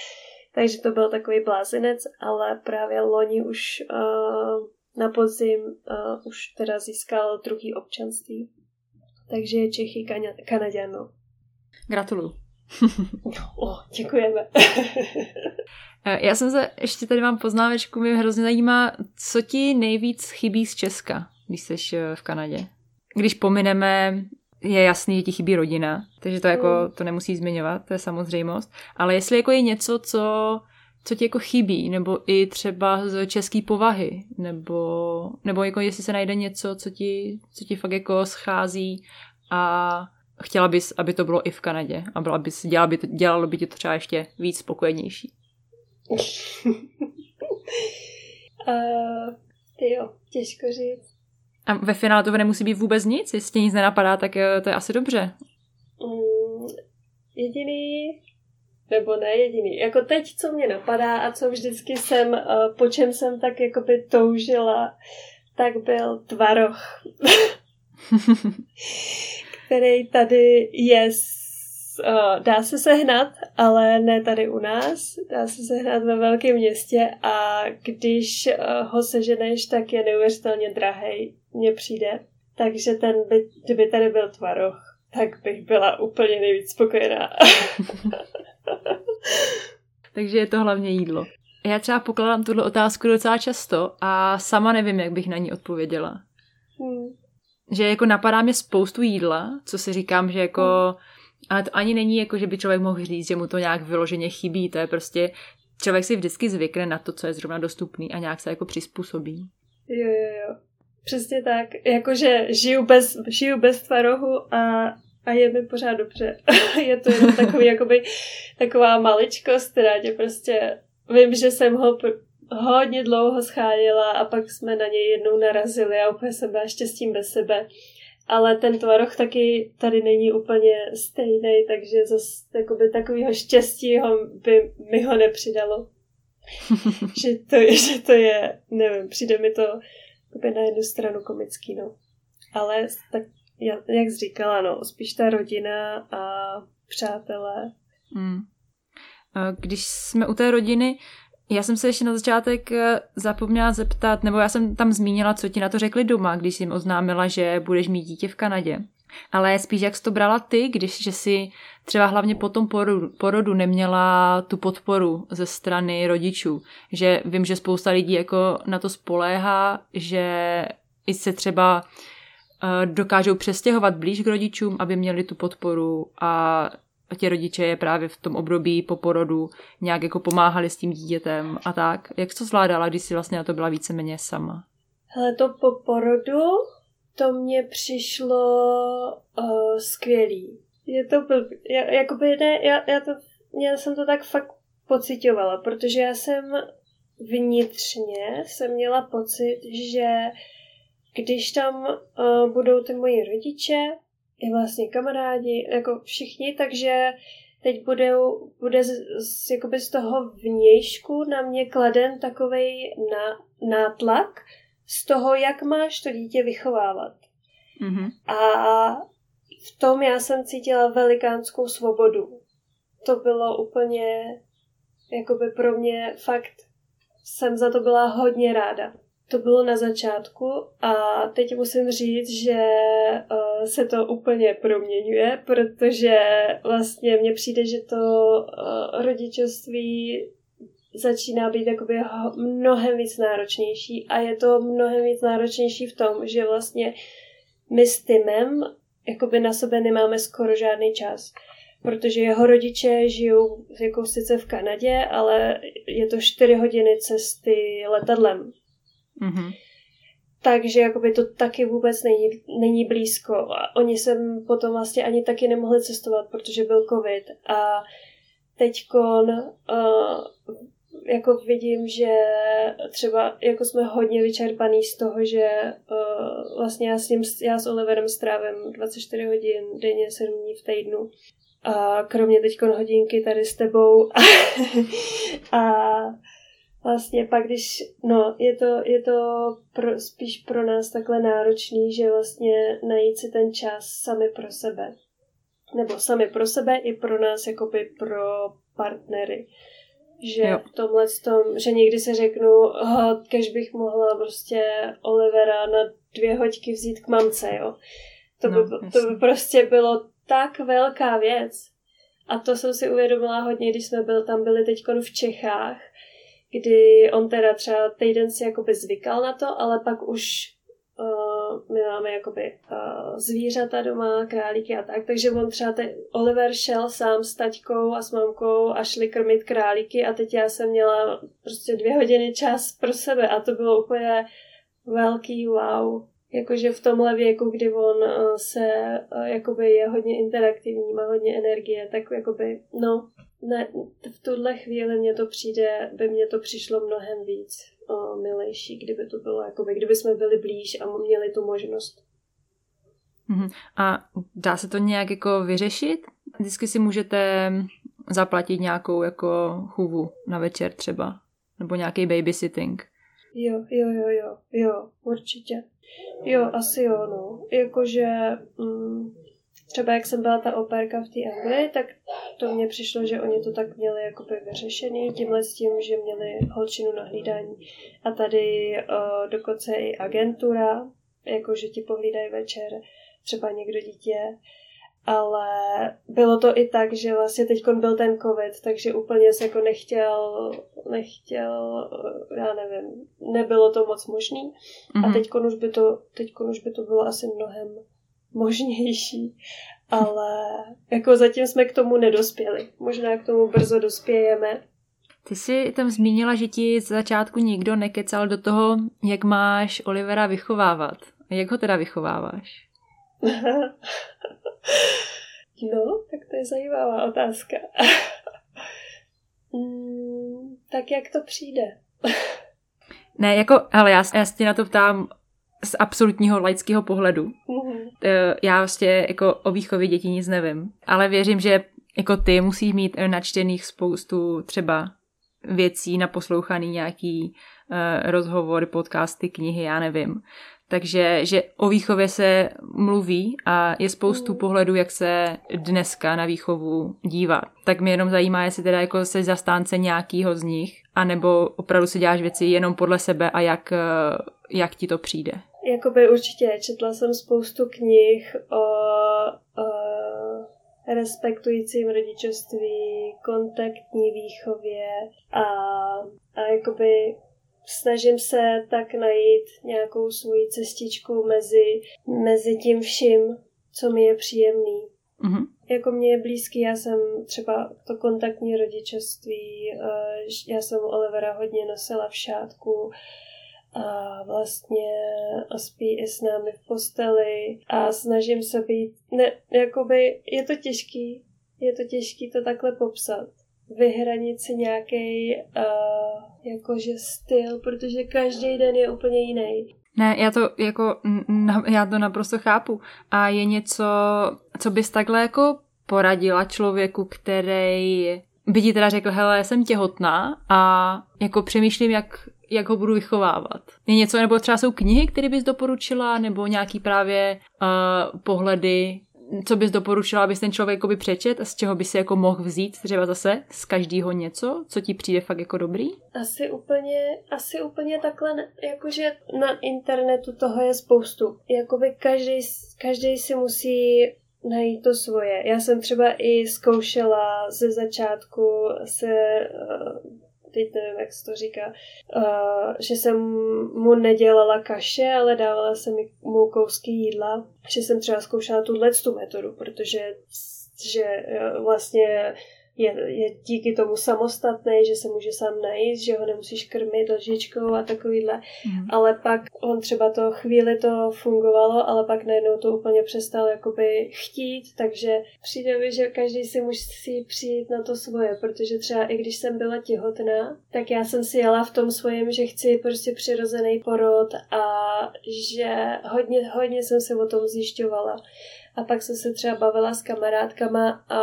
takže to byl takový blázinec, ale právě loni už uh, na podzim uh, už teda získal druhý občanství. Takže je Čechy Kanaděno. Gratuluju. oh, děkujeme. Eh, já jsem se, ještě tady mám poznámečku, mě hrozně zajímá, co ti nejvíc chybí z Česka, když jsi eh, v Kanadě. Když pomineme, je jasný, že ti chybí rodina, takže to jako, mm. to nemusí zmiňovat, to je samozřejmost, ale jestli jako je něco, co, co ti jako chybí, nebo i třeba z české povahy, nebo, nebo jako jestli se najde něco, co ti, co ti fakt jako schází a chtěla bys, aby to bylo i v Kanadě a byla bys, dělala by dělalo by ti to třeba ještě víc spokojenější. uh, ty jo, těžko říct. A ve finále to nemusí být vůbec nic? Jestli nic nenapadá, tak eh, to je asi dobře. Um, jediný, nebo ne jediný, jako teď, co mě napadá a co vždycky jsem, uh, po čem jsem tak jakoby toužila, tak byl tvaroh. který tady je uh, dá se sehnat, ale ne tady u nás. Dá se sehnat ve velkém městě a když uh, ho seženeš, tak je neuvěřitelně drahý, mně přijde. Takže ten by, kdyby tady byl tvaroh, tak bych byla úplně nejvíc spokojená. Takže je to hlavně jídlo. Já třeba pokládám tuhle otázku docela často a sama nevím, jak bych na ní odpověděla. Hmm. Že jako napadá mě spoustu jídla, co si říkám, že jako... Hmm. Ale to ani není jako, že by člověk mohl říct, že mu to nějak vyloženě chybí. To je prostě... Člověk si vždycky zvykne na to, co je zrovna dostupný a nějak se jako přizpůsobí. Jo, jo, jo. Přesně tak. Jakože žiju bez, žiju bez tvarohu a a je mi pořád dobře. je to jenom takový, jakoby, taková maličkost, která tě prostě, vím, že jsem ho hodně dlouho scháněla a pak jsme na něj jednou narazili a úplně jsem byla štěstím bez sebe. Ale ten tvaroh taky tady není úplně stejný, takže zase takového štěstí ho, by mi ho nepřidalo. že, to, že to je, nevím, přijde mi to na jednu stranu komický, no. Ale tak jak jsi říkala, no, spíš ta rodina a přátelé. Hmm. Když jsme u té rodiny, já jsem se ještě na začátek eh, zapomněla zeptat, nebo já jsem tam zmínila, co ti na to řekli doma, když jsi jim oznámila, že budeš mít dítě v Kanadě. Ale spíš jak jsi to brala ty, když že jsi třeba hlavně po tom porodu, porodu neměla tu podporu ze strany rodičů. Že vím, že spousta lidí jako na to spoléhá, že i se třeba dokážou přestěhovat blíž k rodičům, aby měli tu podporu a ti rodiče je právě v tom období po porodu nějak jako pomáhali s tím dítětem a tak. Jak to zvládala, když jsi vlastně na to byla víceméně sama? Hele, to po porodu, to mně přišlo uh, skvělý. Je to blbý. Já, jakoby ne, já, já, to, já jsem to tak fakt pocitovala, protože já jsem vnitřně jsem měla pocit, že když tam uh, budou ty moji rodiče, i vlastně kamarádi, jako všichni, takže teď budou, bude z, z, jakoby z toho vnějšku na mě kladen takový na, nátlak z toho, jak máš to dítě vychovávat. Mm-hmm. A v tom já jsem cítila velikánskou svobodu. To bylo úplně, jakoby pro mě fakt, jsem za to byla hodně ráda. To bylo na začátku a teď musím říct, že uh, se to úplně proměňuje, protože vlastně mně přijde, že to uh, rodičovství začíná být jakoby mnohem víc náročnější a je to mnohem víc náročnější v tom, že vlastně my s Timem jakoby na sebe nemáme skoro žádný čas protože jeho rodiče žijou jako sice v Kanadě, ale je to 4 hodiny cesty letadlem. Mm-hmm. Takže jakoby to taky vůbec není, není blízko. A oni sem potom vlastně ani taky nemohli cestovat, protože byl covid. A teďkon uh, jako vidím, že třeba jako jsme hodně vyčerpaný z toho, že uh, vlastně já s, ním, já s Oliverem strávím 24 hodin denně, 7 dní v týdnu. A kromě teď hodinky tady s tebou. a vlastně pak, když, no, je to, je to pro, spíš pro nás takhle náročný, že vlastně najít si ten čas sami pro sebe. Nebo sami pro sebe i pro nás, jakoby pro partnery. Že jo. v tomhle tom, že někdy se řeknu, oh, kež bych mohla prostě Olivera na dvě hoďky vzít k mamce, jo. To, no, by, to by prostě bylo tak velká věc. A to jsem si uvědomila hodně, když jsme byl, tam byli teď v Čechách, kdy on teda třeba týden si jakoby zvykal na to, ale pak už uh, my máme jakoby uh, zvířata doma, králíky a tak, takže on třeba te, Oliver šel sám s taťkou a s mamkou a šli krmit králíky a teď já jsem měla prostě dvě hodiny čas pro sebe a to bylo úplně velký wow. Jakože v tomhle věku, kdy on uh, se jakoby je hodně interaktivní, má hodně energie, tak jakoby, no, ne, v tuhle chvíli mně to přijde, by mě to přišlo mnohem víc o, milejší, kdyby to bylo, jakoby, kdyby jsme byli blíž a měli tu možnost. Mhm. A dá se to nějak jako vyřešit? Vždycky si můžete zaplatit nějakou jako chůvu na večer třeba, nebo nějaký babysitting. Jo, jo, jo, jo, jo, určitě. Jo, asi jo, no. Jakože mm, třeba jak jsem byla ta operka v té Anglii, tak to mně přišlo, že oni to tak měli jakoby vyřešený, tímhle s tím, že měli holčinu na hlídání. A tady uh, dokonce i agentura, jakože ti pohlídají večer třeba někdo dítě, ale bylo to i tak, že vlastně teď byl ten covid, takže úplně se jako nechtěl, nechtěl, já nevím, nebylo to moc možný mm-hmm. a mhm. teď už by to, teď už by to bylo asi mnohem možnější, ale jako zatím jsme k tomu nedospěli. Možná k tomu brzo dospějeme. Ty jsi tam zmínila, že ti z začátku nikdo nekecal do toho, jak máš Olivera vychovávat. Jak ho teda vychováváš? no, tak to je zajímavá otázka. mm, tak jak to přijde? ne, jako, ale já, já se na to ptám z absolutního laického pohledu. Mm-hmm. Já vlastně jako o výchově dětí nic nevím, ale věřím, že jako ty musíš mít načtených spoustu třeba věcí, naposlouchaný nějaký uh, rozhovor, podcasty, knihy, já nevím. Takže že o výchově se mluví a je spoustu mm. pohledů, jak se dneska na výchovu dívá. Tak mě jenom zajímá, jestli teda jako se zastánce nějakýho z nich, anebo opravdu si děláš věci jenom podle sebe a jak, eh, jak ti to přijde. Jakoby určitě. Četla jsem spoustu knih o, o respektujícím rodičovství, kontaktní výchově a, a jakoby snažím se tak najít nějakou svoji cestičku mezi, mezi tím vším, co mi je příjemný. Mm-hmm. Jako mě je blízký, já jsem třeba to kontaktní rodičovství, eh, já jsem Olivera hodně nosila v šátku, a vlastně spí i s námi v posteli a snažím se být, ne, jakoby je to těžký, je to těžký to takhle popsat, vyhranit si nějaký uh, jakože styl, protože každý den je úplně jiný. Ne, já to jako, já to naprosto chápu. A je něco, co bys takhle jako poradila člověku, který by ti teda řekl, hele, jsem těhotná a jako přemýšlím, jak jak ho budu vychovávat. Je něco, nebo třeba jsou knihy, které bys doporučila, nebo nějaký právě uh, pohledy, co bys doporučila, abys ten člověk by přečet a z čeho by si jako mohl vzít třeba zase z každého něco, co ti přijde fakt jako dobrý? Asi úplně, asi úplně takhle, jakože na internetu toho je spoustu. Jakoby každý, každý si musí najít to svoje. Já jsem třeba i zkoušela ze začátku se uh, teď nevím, jak se to říká, uh, že jsem mu nedělala kaše, ale dávala jsem mu kousky jídla, že jsem třeba zkoušela tuhle tu metodu, protože že uh, vlastně je, je díky tomu samostatný, že se může sám najít, že ho nemusíš krmit lžičkou a takovýhle. Mm. Ale pak on třeba to chvíli to fungovalo, ale pak najednou to úplně přestal jakoby chtít, takže přijde mi, že každý si musí přijít na to svoje, protože třeba i když jsem byla těhotná, tak já jsem si jela v tom svém, že chci prostě přirozený porod a že hodně, hodně jsem se o tom zjišťovala. A pak jsem se třeba bavila s kamarádkama a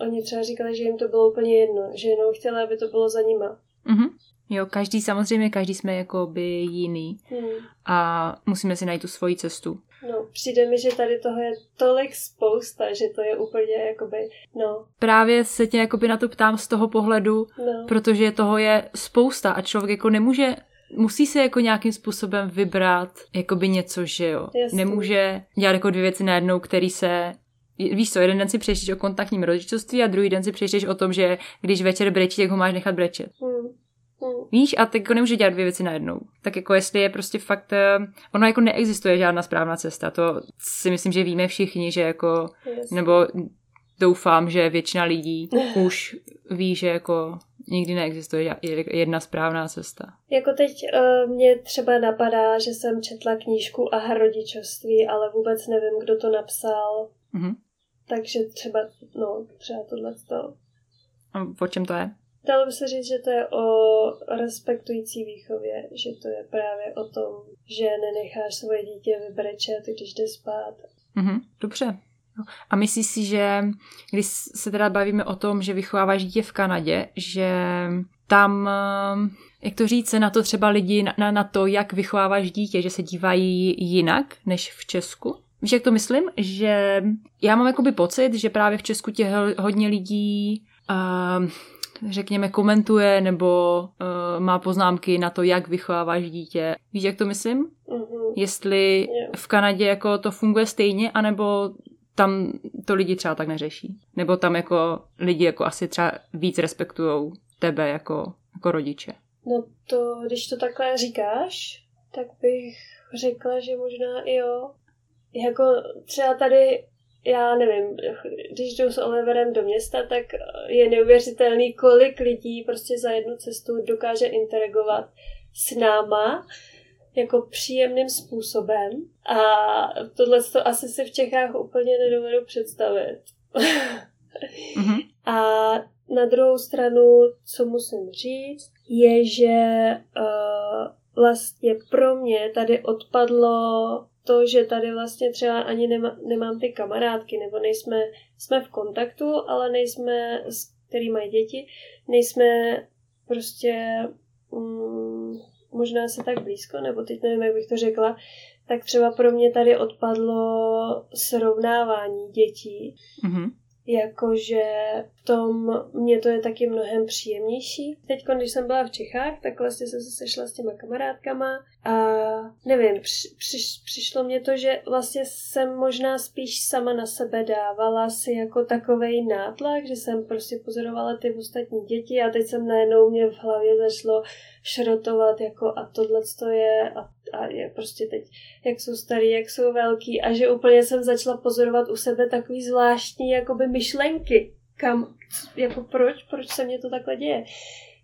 oni třeba říkali, že jim to bylo úplně jedno, že jenom chtěli, aby to bylo za nima. Mm-hmm. Jo, každý, samozřejmě každý jsme jako by jiný hmm. a musíme si najít tu svoji cestu. No, přijde mi, že tady toho je tolik spousta, že to je úplně jakoby, no. Právě se tě jakoby na to ptám z toho pohledu, no. protože toho je spousta a člověk jako nemůže musí se jako nějakým způsobem vybrat jakoby něco, že jo. Jasný. Nemůže dělat jako dvě věci najednou, který se víš co, jeden den si přečteš o kontaktním rodičovství a druhý den si přečteš o tom, že když večer brečí, tak ho máš nechat brečet. Hmm. Hmm. Víš, a teď jako nemůže dělat dvě věci najednou. Tak jako jestli je prostě fakt, eh, ono jako neexistuje žádná správná cesta, to si myslím, že víme všichni, že jako, yes. nebo doufám, že většina lidí už ví, že jako nikdy neexistuje jedna správná cesta. Jako teď uh, mě třeba napadá, že jsem četla knížku a rodičovství, ale vůbec nevím, kdo to napsal. Mm-hmm. Takže třeba, no, třeba tohle to. A o čem to je? Dalo by se říct, že to je o respektující výchově, že to je právě o tom, že nenecháš svoje dítě vybrečet, když jde spát. Mm-hmm, dobře. A myslíš si, že když se teda bavíme o tom, že vychováváš dítě v Kanadě, že tam jak to říct, se na to třeba lidi, na, na to, jak vychováváš dítě, že se dívají jinak než v Česku? Víš, jak to myslím? Že já mám jakoby pocit, že právě v Česku tě hodně lidí uh, řekněme, komentuje nebo uh, má poznámky na to, jak vychováváš dítě. Víš, jak to myslím? Mm-hmm. Jestli v Kanadě jako to funguje stejně, anebo tam to lidi třeba tak neřeší. Nebo tam jako lidi jako asi třeba víc respektujou tebe jako, jako rodiče. No to, když to takhle říkáš, tak bych řekla, že možná i jo. Jako třeba tady já nevím, když jdu s Oliverem do města, tak je neuvěřitelný, kolik lidí prostě za jednu cestu dokáže interagovat s náma jako příjemným způsobem. A tohle to asi si v Čechách úplně nedovedu představit. mm-hmm. A na druhou stranu, co musím říct, je, že uh, vlastně pro mě tady odpadlo to, že tady vlastně třeba ani nema, nemám ty kamarádky, nebo nejsme, jsme v kontaktu, ale nejsme, který mají děti, nejsme prostě mm, možná se tak blízko, nebo teď nevím, jak bych to řekla, tak třeba pro mě tady odpadlo srovnávání dětí. Mm-hmm jakože tom mě to je taky mnohem příjemnější. Teď, když jsem byla v Čechách, tak vlastně jsem se sešla s těma kamarádkama a nevím, při, při, přišlo mě to, že vlastně jsem možná spíš sama na sebe dávala si jako takovej nátlak, že jsem prostě pozorovala ty ostatní děti a teď jsem najednou mě v hlavě začalo šrotovat jako a tohle to je a, a je prostě teď, jak jsou starý, jak jsou velký a že úplně jsem začala pozorovat u sebe takový zvláštní jakoby myšlenky, kam, jako proč, proč se mě to takhle děje.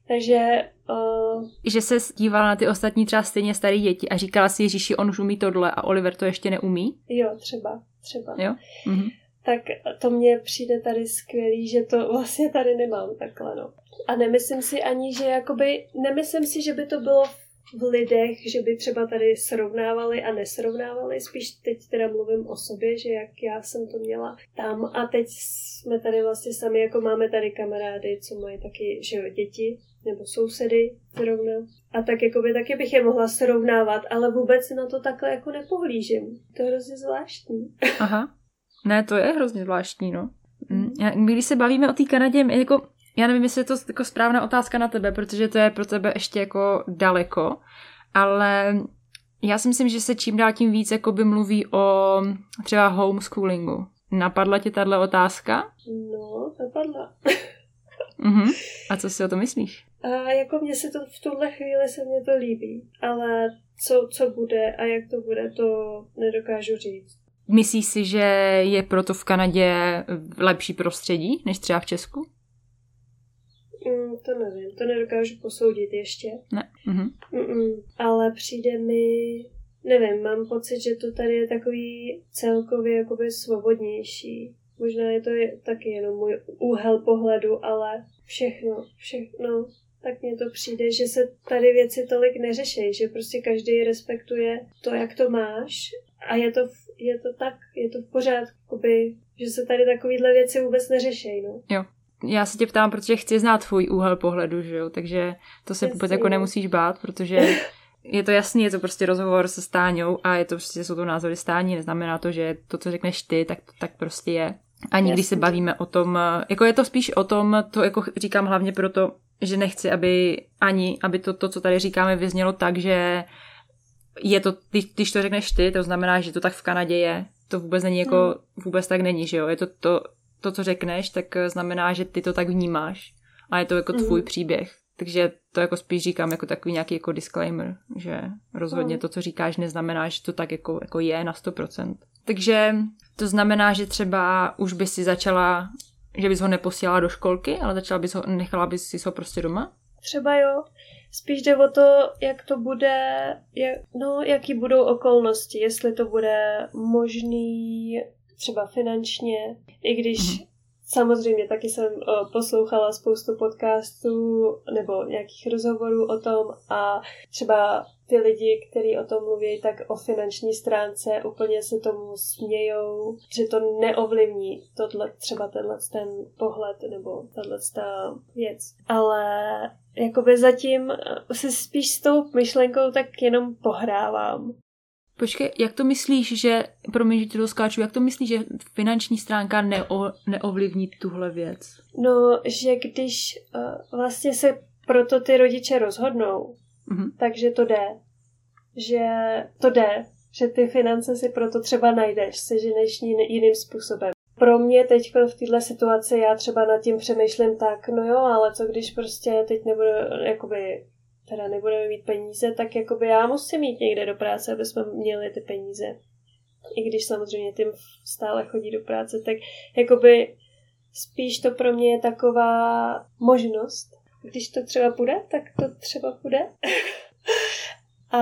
Takže... Uh... Že se dívala na ty ostatní třeba stejně staré děti a říkala si, Ježíši, on už umí tohle a Oliver to ještě neumí? Jo, třeba, třeba. Jo? Mhm. Tak to mně přijde tady skvělý, že to vlastně tady nemám takhle, no. A nemyslím si ani, že jakoby, nemyslím si, že by to bylo v lidech, že by třeba tady srovnávali a nesrovnávali, spíš teď teda mluvím o sobě, že jak já jsem to měla tam a teď jsme tady vlastně sami, jako máme tady kamarády, co mají taky, že jo, děti nebo sousedy zrovna. A tak jakoby taky bych je mohla srovnávat, ale vůbec na to takhle jako nepohlížím. To je hrozně zvláštní. Aha. Ne, to je hrozně zvláštní, no. Mm, když se bavíme o té Kanadě, jako já nevím, jestli je to jako správná otázka na tebe, protože to je pro tebe ještě jako daleko, ale já si myslím, že se čím dál tím víc jako by mluví o třeba homeschoolingu. Napadla ti tahle otázka? No, napadla. uh-huh. A co si o to myslíš? A jako mně se to v tuhle chvíli se mně to líbí, ale co, co bude a jak to bude, to nedokážu říct. Myslíš si, že je proto v Kanadě lepší prostředí než třeba v Česku? Mm, to nevím, to nedokážu posoudit ještě. Ne. Mhm. Mm-mm. Ale přijde mi, nevím, mám pocit, že to tady je takový celkově jakoby svobodnější. Možná je to taky jenom můj úhel pohledu, ale všechno, všechno, tak mně to přijde, že se tady věci tolik neřeší, že prostě každý respektuje to, jak to máš a je to, je to tak, je to v pořádku, že se tady takovýhle věci vůbec neřeší, no. Jo, já se tě ptám, protože chci znát tvůj úhel pohledu, že jo, takže to se vůbec jako nemusíš bát, protože je to jasný, je to prostě rozhovor se Stáňou a je to prostě, jsou to názory Stání, neznamená to, že to, co řekneš ty, tak tak prostě je. A nikdy se bavíme o tom, jako je to spíš o tom, to jako říkám hlavně proto, že nechci, aby ani, aby to, to co tady říkáme, vyznělo tak, že je to, když to řekneš ty, to znamená, že to tak v Kanadě je. To vůbec není jako, hmm. vůbec tak není, že jo. Je to to, to, co řekneš, tak eh, znamená, že ty to tak vnímáš a je to jako tvůj mm. příběh. Takže to jako spíš říkám jako takový nějaký jako disclaimer, že rozhodně mm. to, co říkáš, neznamená, že to tak jako, jako je na 100%. Takže to znamená, že třeba už by si začala, že bys ho neposílala do školky, ale začala bys ho, nechala bys si ho prostě doma? Třeba jo. Spíš jde o to, jak to bude, jak, no, jaký budou okolnosti, jestli to bude možný třeba finančně, i když mm-hmm. samozřejmě taky jsem uh, poslouchala spoustu podcastů nebo nějakých rozhovorů o tom a třeba ty lidi, kteří o tom mluví, tak o finanční stránce úplně se tomu smějou, že to neovlivní tohle, třeba tenhle ten pohled nebo tahle ta věc. Ale jakoby zatím se spíš s tou myšlenkou tak jenom pohrávám. Počkej, jak to myslíš, že, promiň, že ti to skáču, jak to myslíš, že finanční stránka neo, neovlivní tuhle věc? No, že když uh, vlastně se proto ty rodiče rozhodnou, mm-hmm. takže to jde. Že to jde, že ty finance si proto třeba najdeš, seženeš jiným způsobem. Pro mě teď v této situaci já třeba nad tím přemýšlím tak, no jo, ale co když prostě teď nebudu, jakoby teda nebudeme mít peníze, tak jakoby já musím mít někde do práce, aby jsme měli ty peníze. I když samozřejmě tím stále chodí do práce, tak jakoby spíš to pro mě je taková možnost. Když to třeba bude, tak to třeba bude. A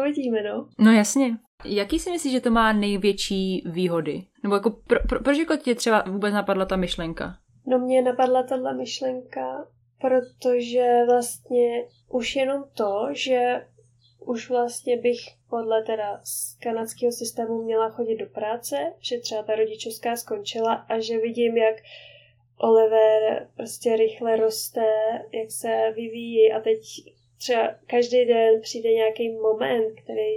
uvidíme, no. No jasně. Jaký si myslíš, že to má největší výhody? Nebo jako pro, pro, proč jako tě třeba vůbec napadla ta myšlenka? No mě napadla tahle myšlenka, protože vlastně už jenom to, že už vlastně bych podle teda z kanadského systému měla chodit do práce, že třeba ta rodičovská skončila a že vidím, jak Oliver prostě rychle roste, jak se vyvíjí a teď třeba každý den přijde nějaký moment, který,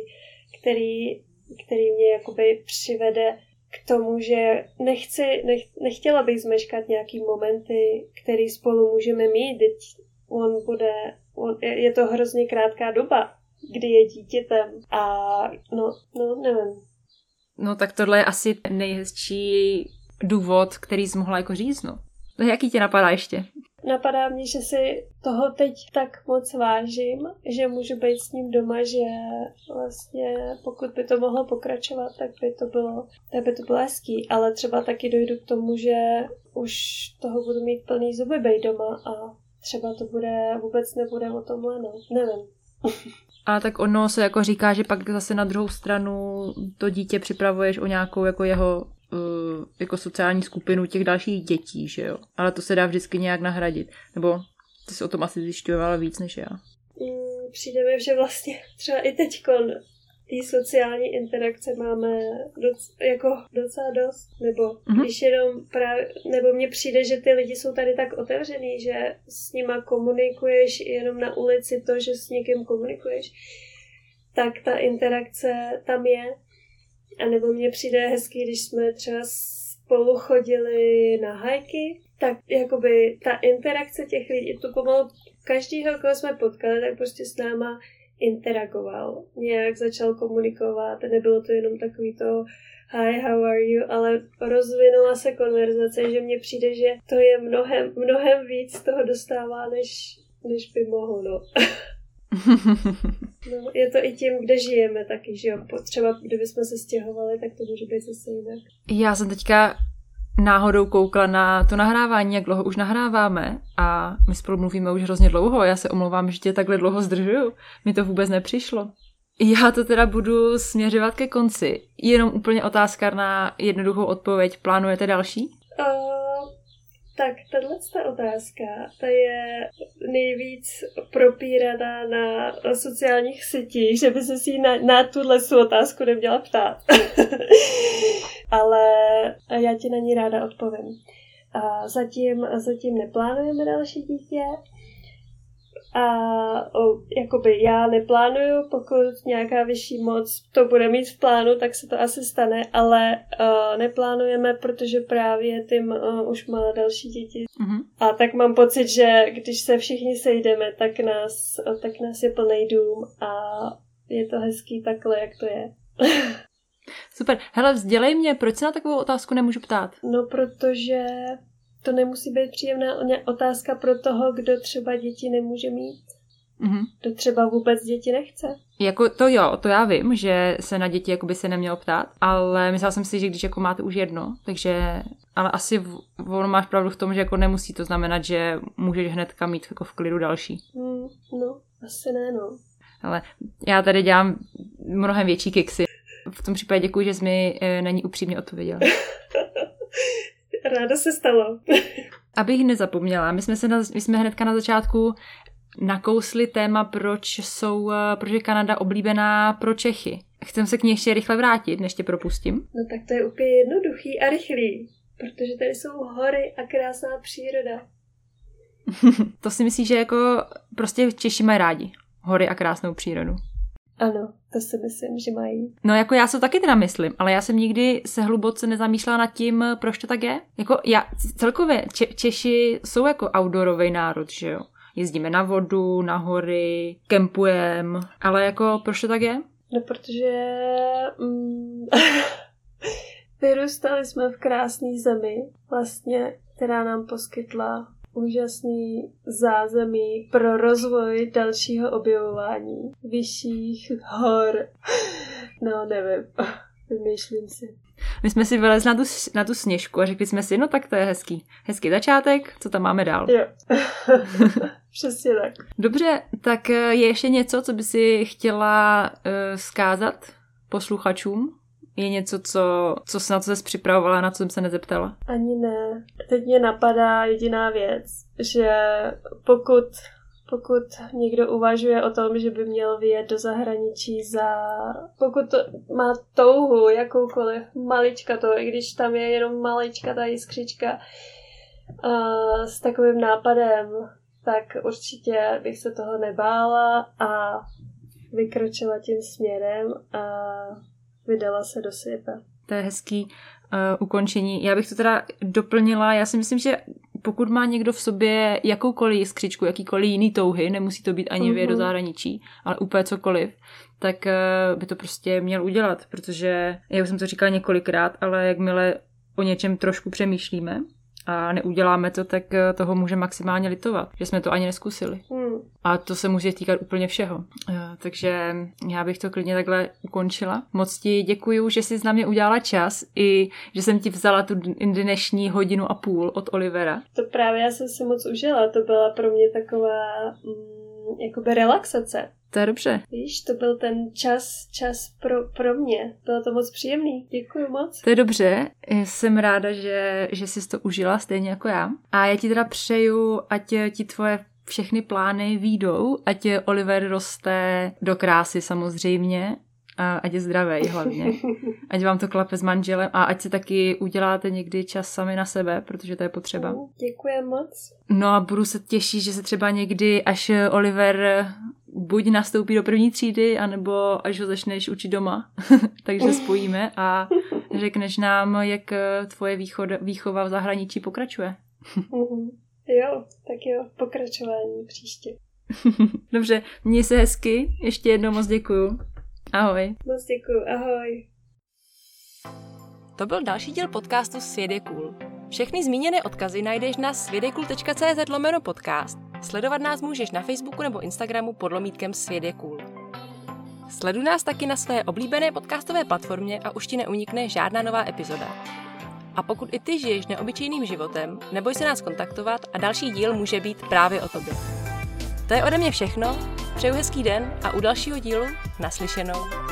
který, který mě jakoby přivede k tomu, že nechci, nech, nechtěla bych zmeškat nějaký momenty, který spolu můžeme mít. Teď on bude, on, je to hrozně krátká doba, kdy je dítětem a no, no, nevím. No tak tohle je asi nejhezčí důvod, který jsi mohla jako říct, no. Jaký tě napadá ještě? Napadá mě, že si toho teď tak moc vážím, že můžu být s ním doma, že vlastně pokud by to mohlo pokračovat, tak by to bylo, tak by to bylo hezký, ale třeba taky dojdu k tomu, že už toho budu mít plný zuby být doma a třeba to bude, vůbec nebude o tomhle, no, nevím. A tak ono se jako říká, že pak zase na druhou stranu to dítě připravuješ o nějakou jako jeho jako sociální skupinu těch dalších dětí, že jo. Ale to se dá vždycky nějak nahradit. Nebo ty jsi o tom asi zjišťovala víc než já. Mm, přijde mi, že vlastně třeba i teď ty sociální interakce máme doc, jako docela dost, nebo mm-hmm. když jenom právě, nebo mně přijde, že ty lidi jsou tady tak otevřený, že s nima komunikuješ jenom na ulici to, že s někým komunikuješ, tak ta interakce tam je a nebo mně přijde hezký, když jsme třeba spolu chodili na hajky, tak jakoby ta interakce těch lidí, to pomalu každýho, koho jsme potkali, tak prostě s náma interagoval, nějak začal komunikovat, nebylo to jenom takový to hi, how are you, ale rozvinula se konverzace, že mně přijde, že to je mnohem, mnohem víc toho dostává, než, než by mohlo, no. No, je to i tím, kde žijeme taky, že jo. Třeba kdybychom se stěhovali, tak to může být zase jinak. Já jsem teďka náhodou koukla na to nahrávání, jak dlouho už nahráváme a my spolu mluvíme už hrozně dlouho. Já se omlouvám, že tě takhle dlouho zdržuju. Mi to vůbec nepřišlo. Já to teda budu směřovat ke konci. Jenom úplně otázka na jednoduchou odpověď. Plánujete další? Uh, tak tahle otázka, ta je nejvíc propíraná na sociálních sítích, že by se si na, na tuhle otázku neměla ptát. Ale já ti na ní ráda odpovím. A zatím, zatím neplánujeme další dítě, a o, jakoby já neplánuju, pokud nějaká vyšší moc to bude mít v plánu, tak se to asi stane, ale uh, neplánujeme, protože právě tím uh, už má další děti. Mm-hmm. A tak mám pocit, že když se všichni sejdeme, tak nás, tak nás je plný dům a je to hezký takhle, jak to je. Super. Hele, vzdělej mě, proč se na takovou otázku nemůžu ptát? No, protože to nemusí být příjemná otázka pro toho, kdo třeba děti nemůže mít. Mm-hmm. Kdo třeba vůbec děti nechce. Jako to jo, to já vím, že se na děti jako by se nemělo ptát, ale myslela jsem si, že když jako máte už jedno, takže, ale asi on máš pravdu v tom, že jako nemusí to znamenat, že můžeš hnedka mít jako v klidu další. Mm, no, asi ne, no. Ale já tady dělám mnohem větší kiksy. V tom případě děkuji, že jsi mi e, na ní upřímně odpověděla. ráda se stalo. Abych nezapomněla, my jsme, se na, my jsme hnedka na začátku nakousli téma, proč, jsou, eh, proč je Kanada oblíbená pro Čechy. Chcem se k ní ještě rychle vrátit, než tě propustím. No tak to je úplně jednoduchý a rychlý, protože tady jsou hory a krásná příroda. to si myslíš, že jako prostě Češi mají rádi hory a krásnou přírodu? Ano, to si myslím, že mají. No jako já se taky teda myslím, ale já jsem nikdy se hluboce nezamýšlela nad tím, proč to tak je. Jako já celkově Če- Češi jsou jako outdoorový národ, že jo. Jezdíme na vodu, na hory, kempujeme, ale jako proč to tak je? No protože mm, vyrůstali jsme v krásné zemi, vlastně, která nám poskytla úžasný zázemí pro rozvoj dalšího objevování vyšších hor. No, nevím, vymýšlím si. My jsme si vylezli na tu, na tu sněžku a řekli jsme si, no tak to je hezký. Hezký začátek, co tam máme dál? Jo, přesně tak. Dobře, tak eh, je ještě něco, co by si chtěla uh, zkázat posluchačům? Je něco, co, co na co jsi připravovala, na co jsem se nezeptala? Ani ne. Teď mě napadá jediná věc, že pokud pokud někdo uvažuje o tom, že by měl vyjet do zahraničí za... Pokud to má touhu, jakoukoliv, malička to, i když tam je jenom malička ta jiskřička uh, s takovým nápadem, tak určitě bych se toho nebála a vykročila tím směrem a vydala se do světa. To je hezký uh, ukončení. Já bych to teda doplnila, já si myslím, že pokud má někdo v sobě jakoukoliv jiskřičku, jakýkoliv jiný touhy, nemusí to být ani mm-hmm. do zahraničí, ale úplně cokoliv, tak uh, by to prostě měl udělat, protože, já už jsem to říkala několikrát, ale jakmile o něčem trošku přemýšlíme, a neuděláme to, tak eh, toho může maximálně litovat, že jsme to ani neskusili. Hmm. A to se může týkat úplně všeho. Eh, takže já bych to klidně takhle ukončila. Moc ti děkuju, že jsi na mě udělala čas i že jsem ti vzala tu dnešní hodinu a půl od Olivera. To právě já jsem si moc užila. To byla pro mě taková mm, jakoby relaxace. To je dobře. Víš, to byl ten čas, čas pro, pro mě. Bylo to moc příjemný. Děkuji moc. To je dobře. Jsem ráda, že, že jsi to užila stejně jako já. A já ti teda přeju, ať ti tvoje všechny plány výjdou, ať Oliver roste do krásy samozřejmě, a ať je zdravý hlavně. Ať vám to klape s manželem a ať si taky uděláte někdy čas sami na sebe, protože to je potřeba. Děkuji moc. No a budu se těšit, že se třeba někdy, až Oliver buď nastoupí do první třídy, anebo až ho začneš učit doma. Takže spojíme a řekneš nám, jak tvoje východ, výchova v zahraničí pokračuje. Mhm. jo, tak jo, pokračování příště. Dobře, měj se hezky, ještě jednou moc děkuju. Ahoj. Moc děkuju, ahoj. To byl další díl podcastu Svět je cool. Všechny zmíněné odkazy najdeš na svědekul.cz lomeno podcast. Sledovat nás můžeš na Facebooku nebo Instagramu pod lomítkem Svět je cool. Sleduj nás taky na své oblíbené podcastové platformě a už ti neunikne žádná nová epizoda. A pokud i ty žiješ neobyčejným životem, neboj se nás kontaktovat a další díl může být právě o tobě. To je ode mě všechno, přeju hezký den a u dalšího dílu naslyšenou.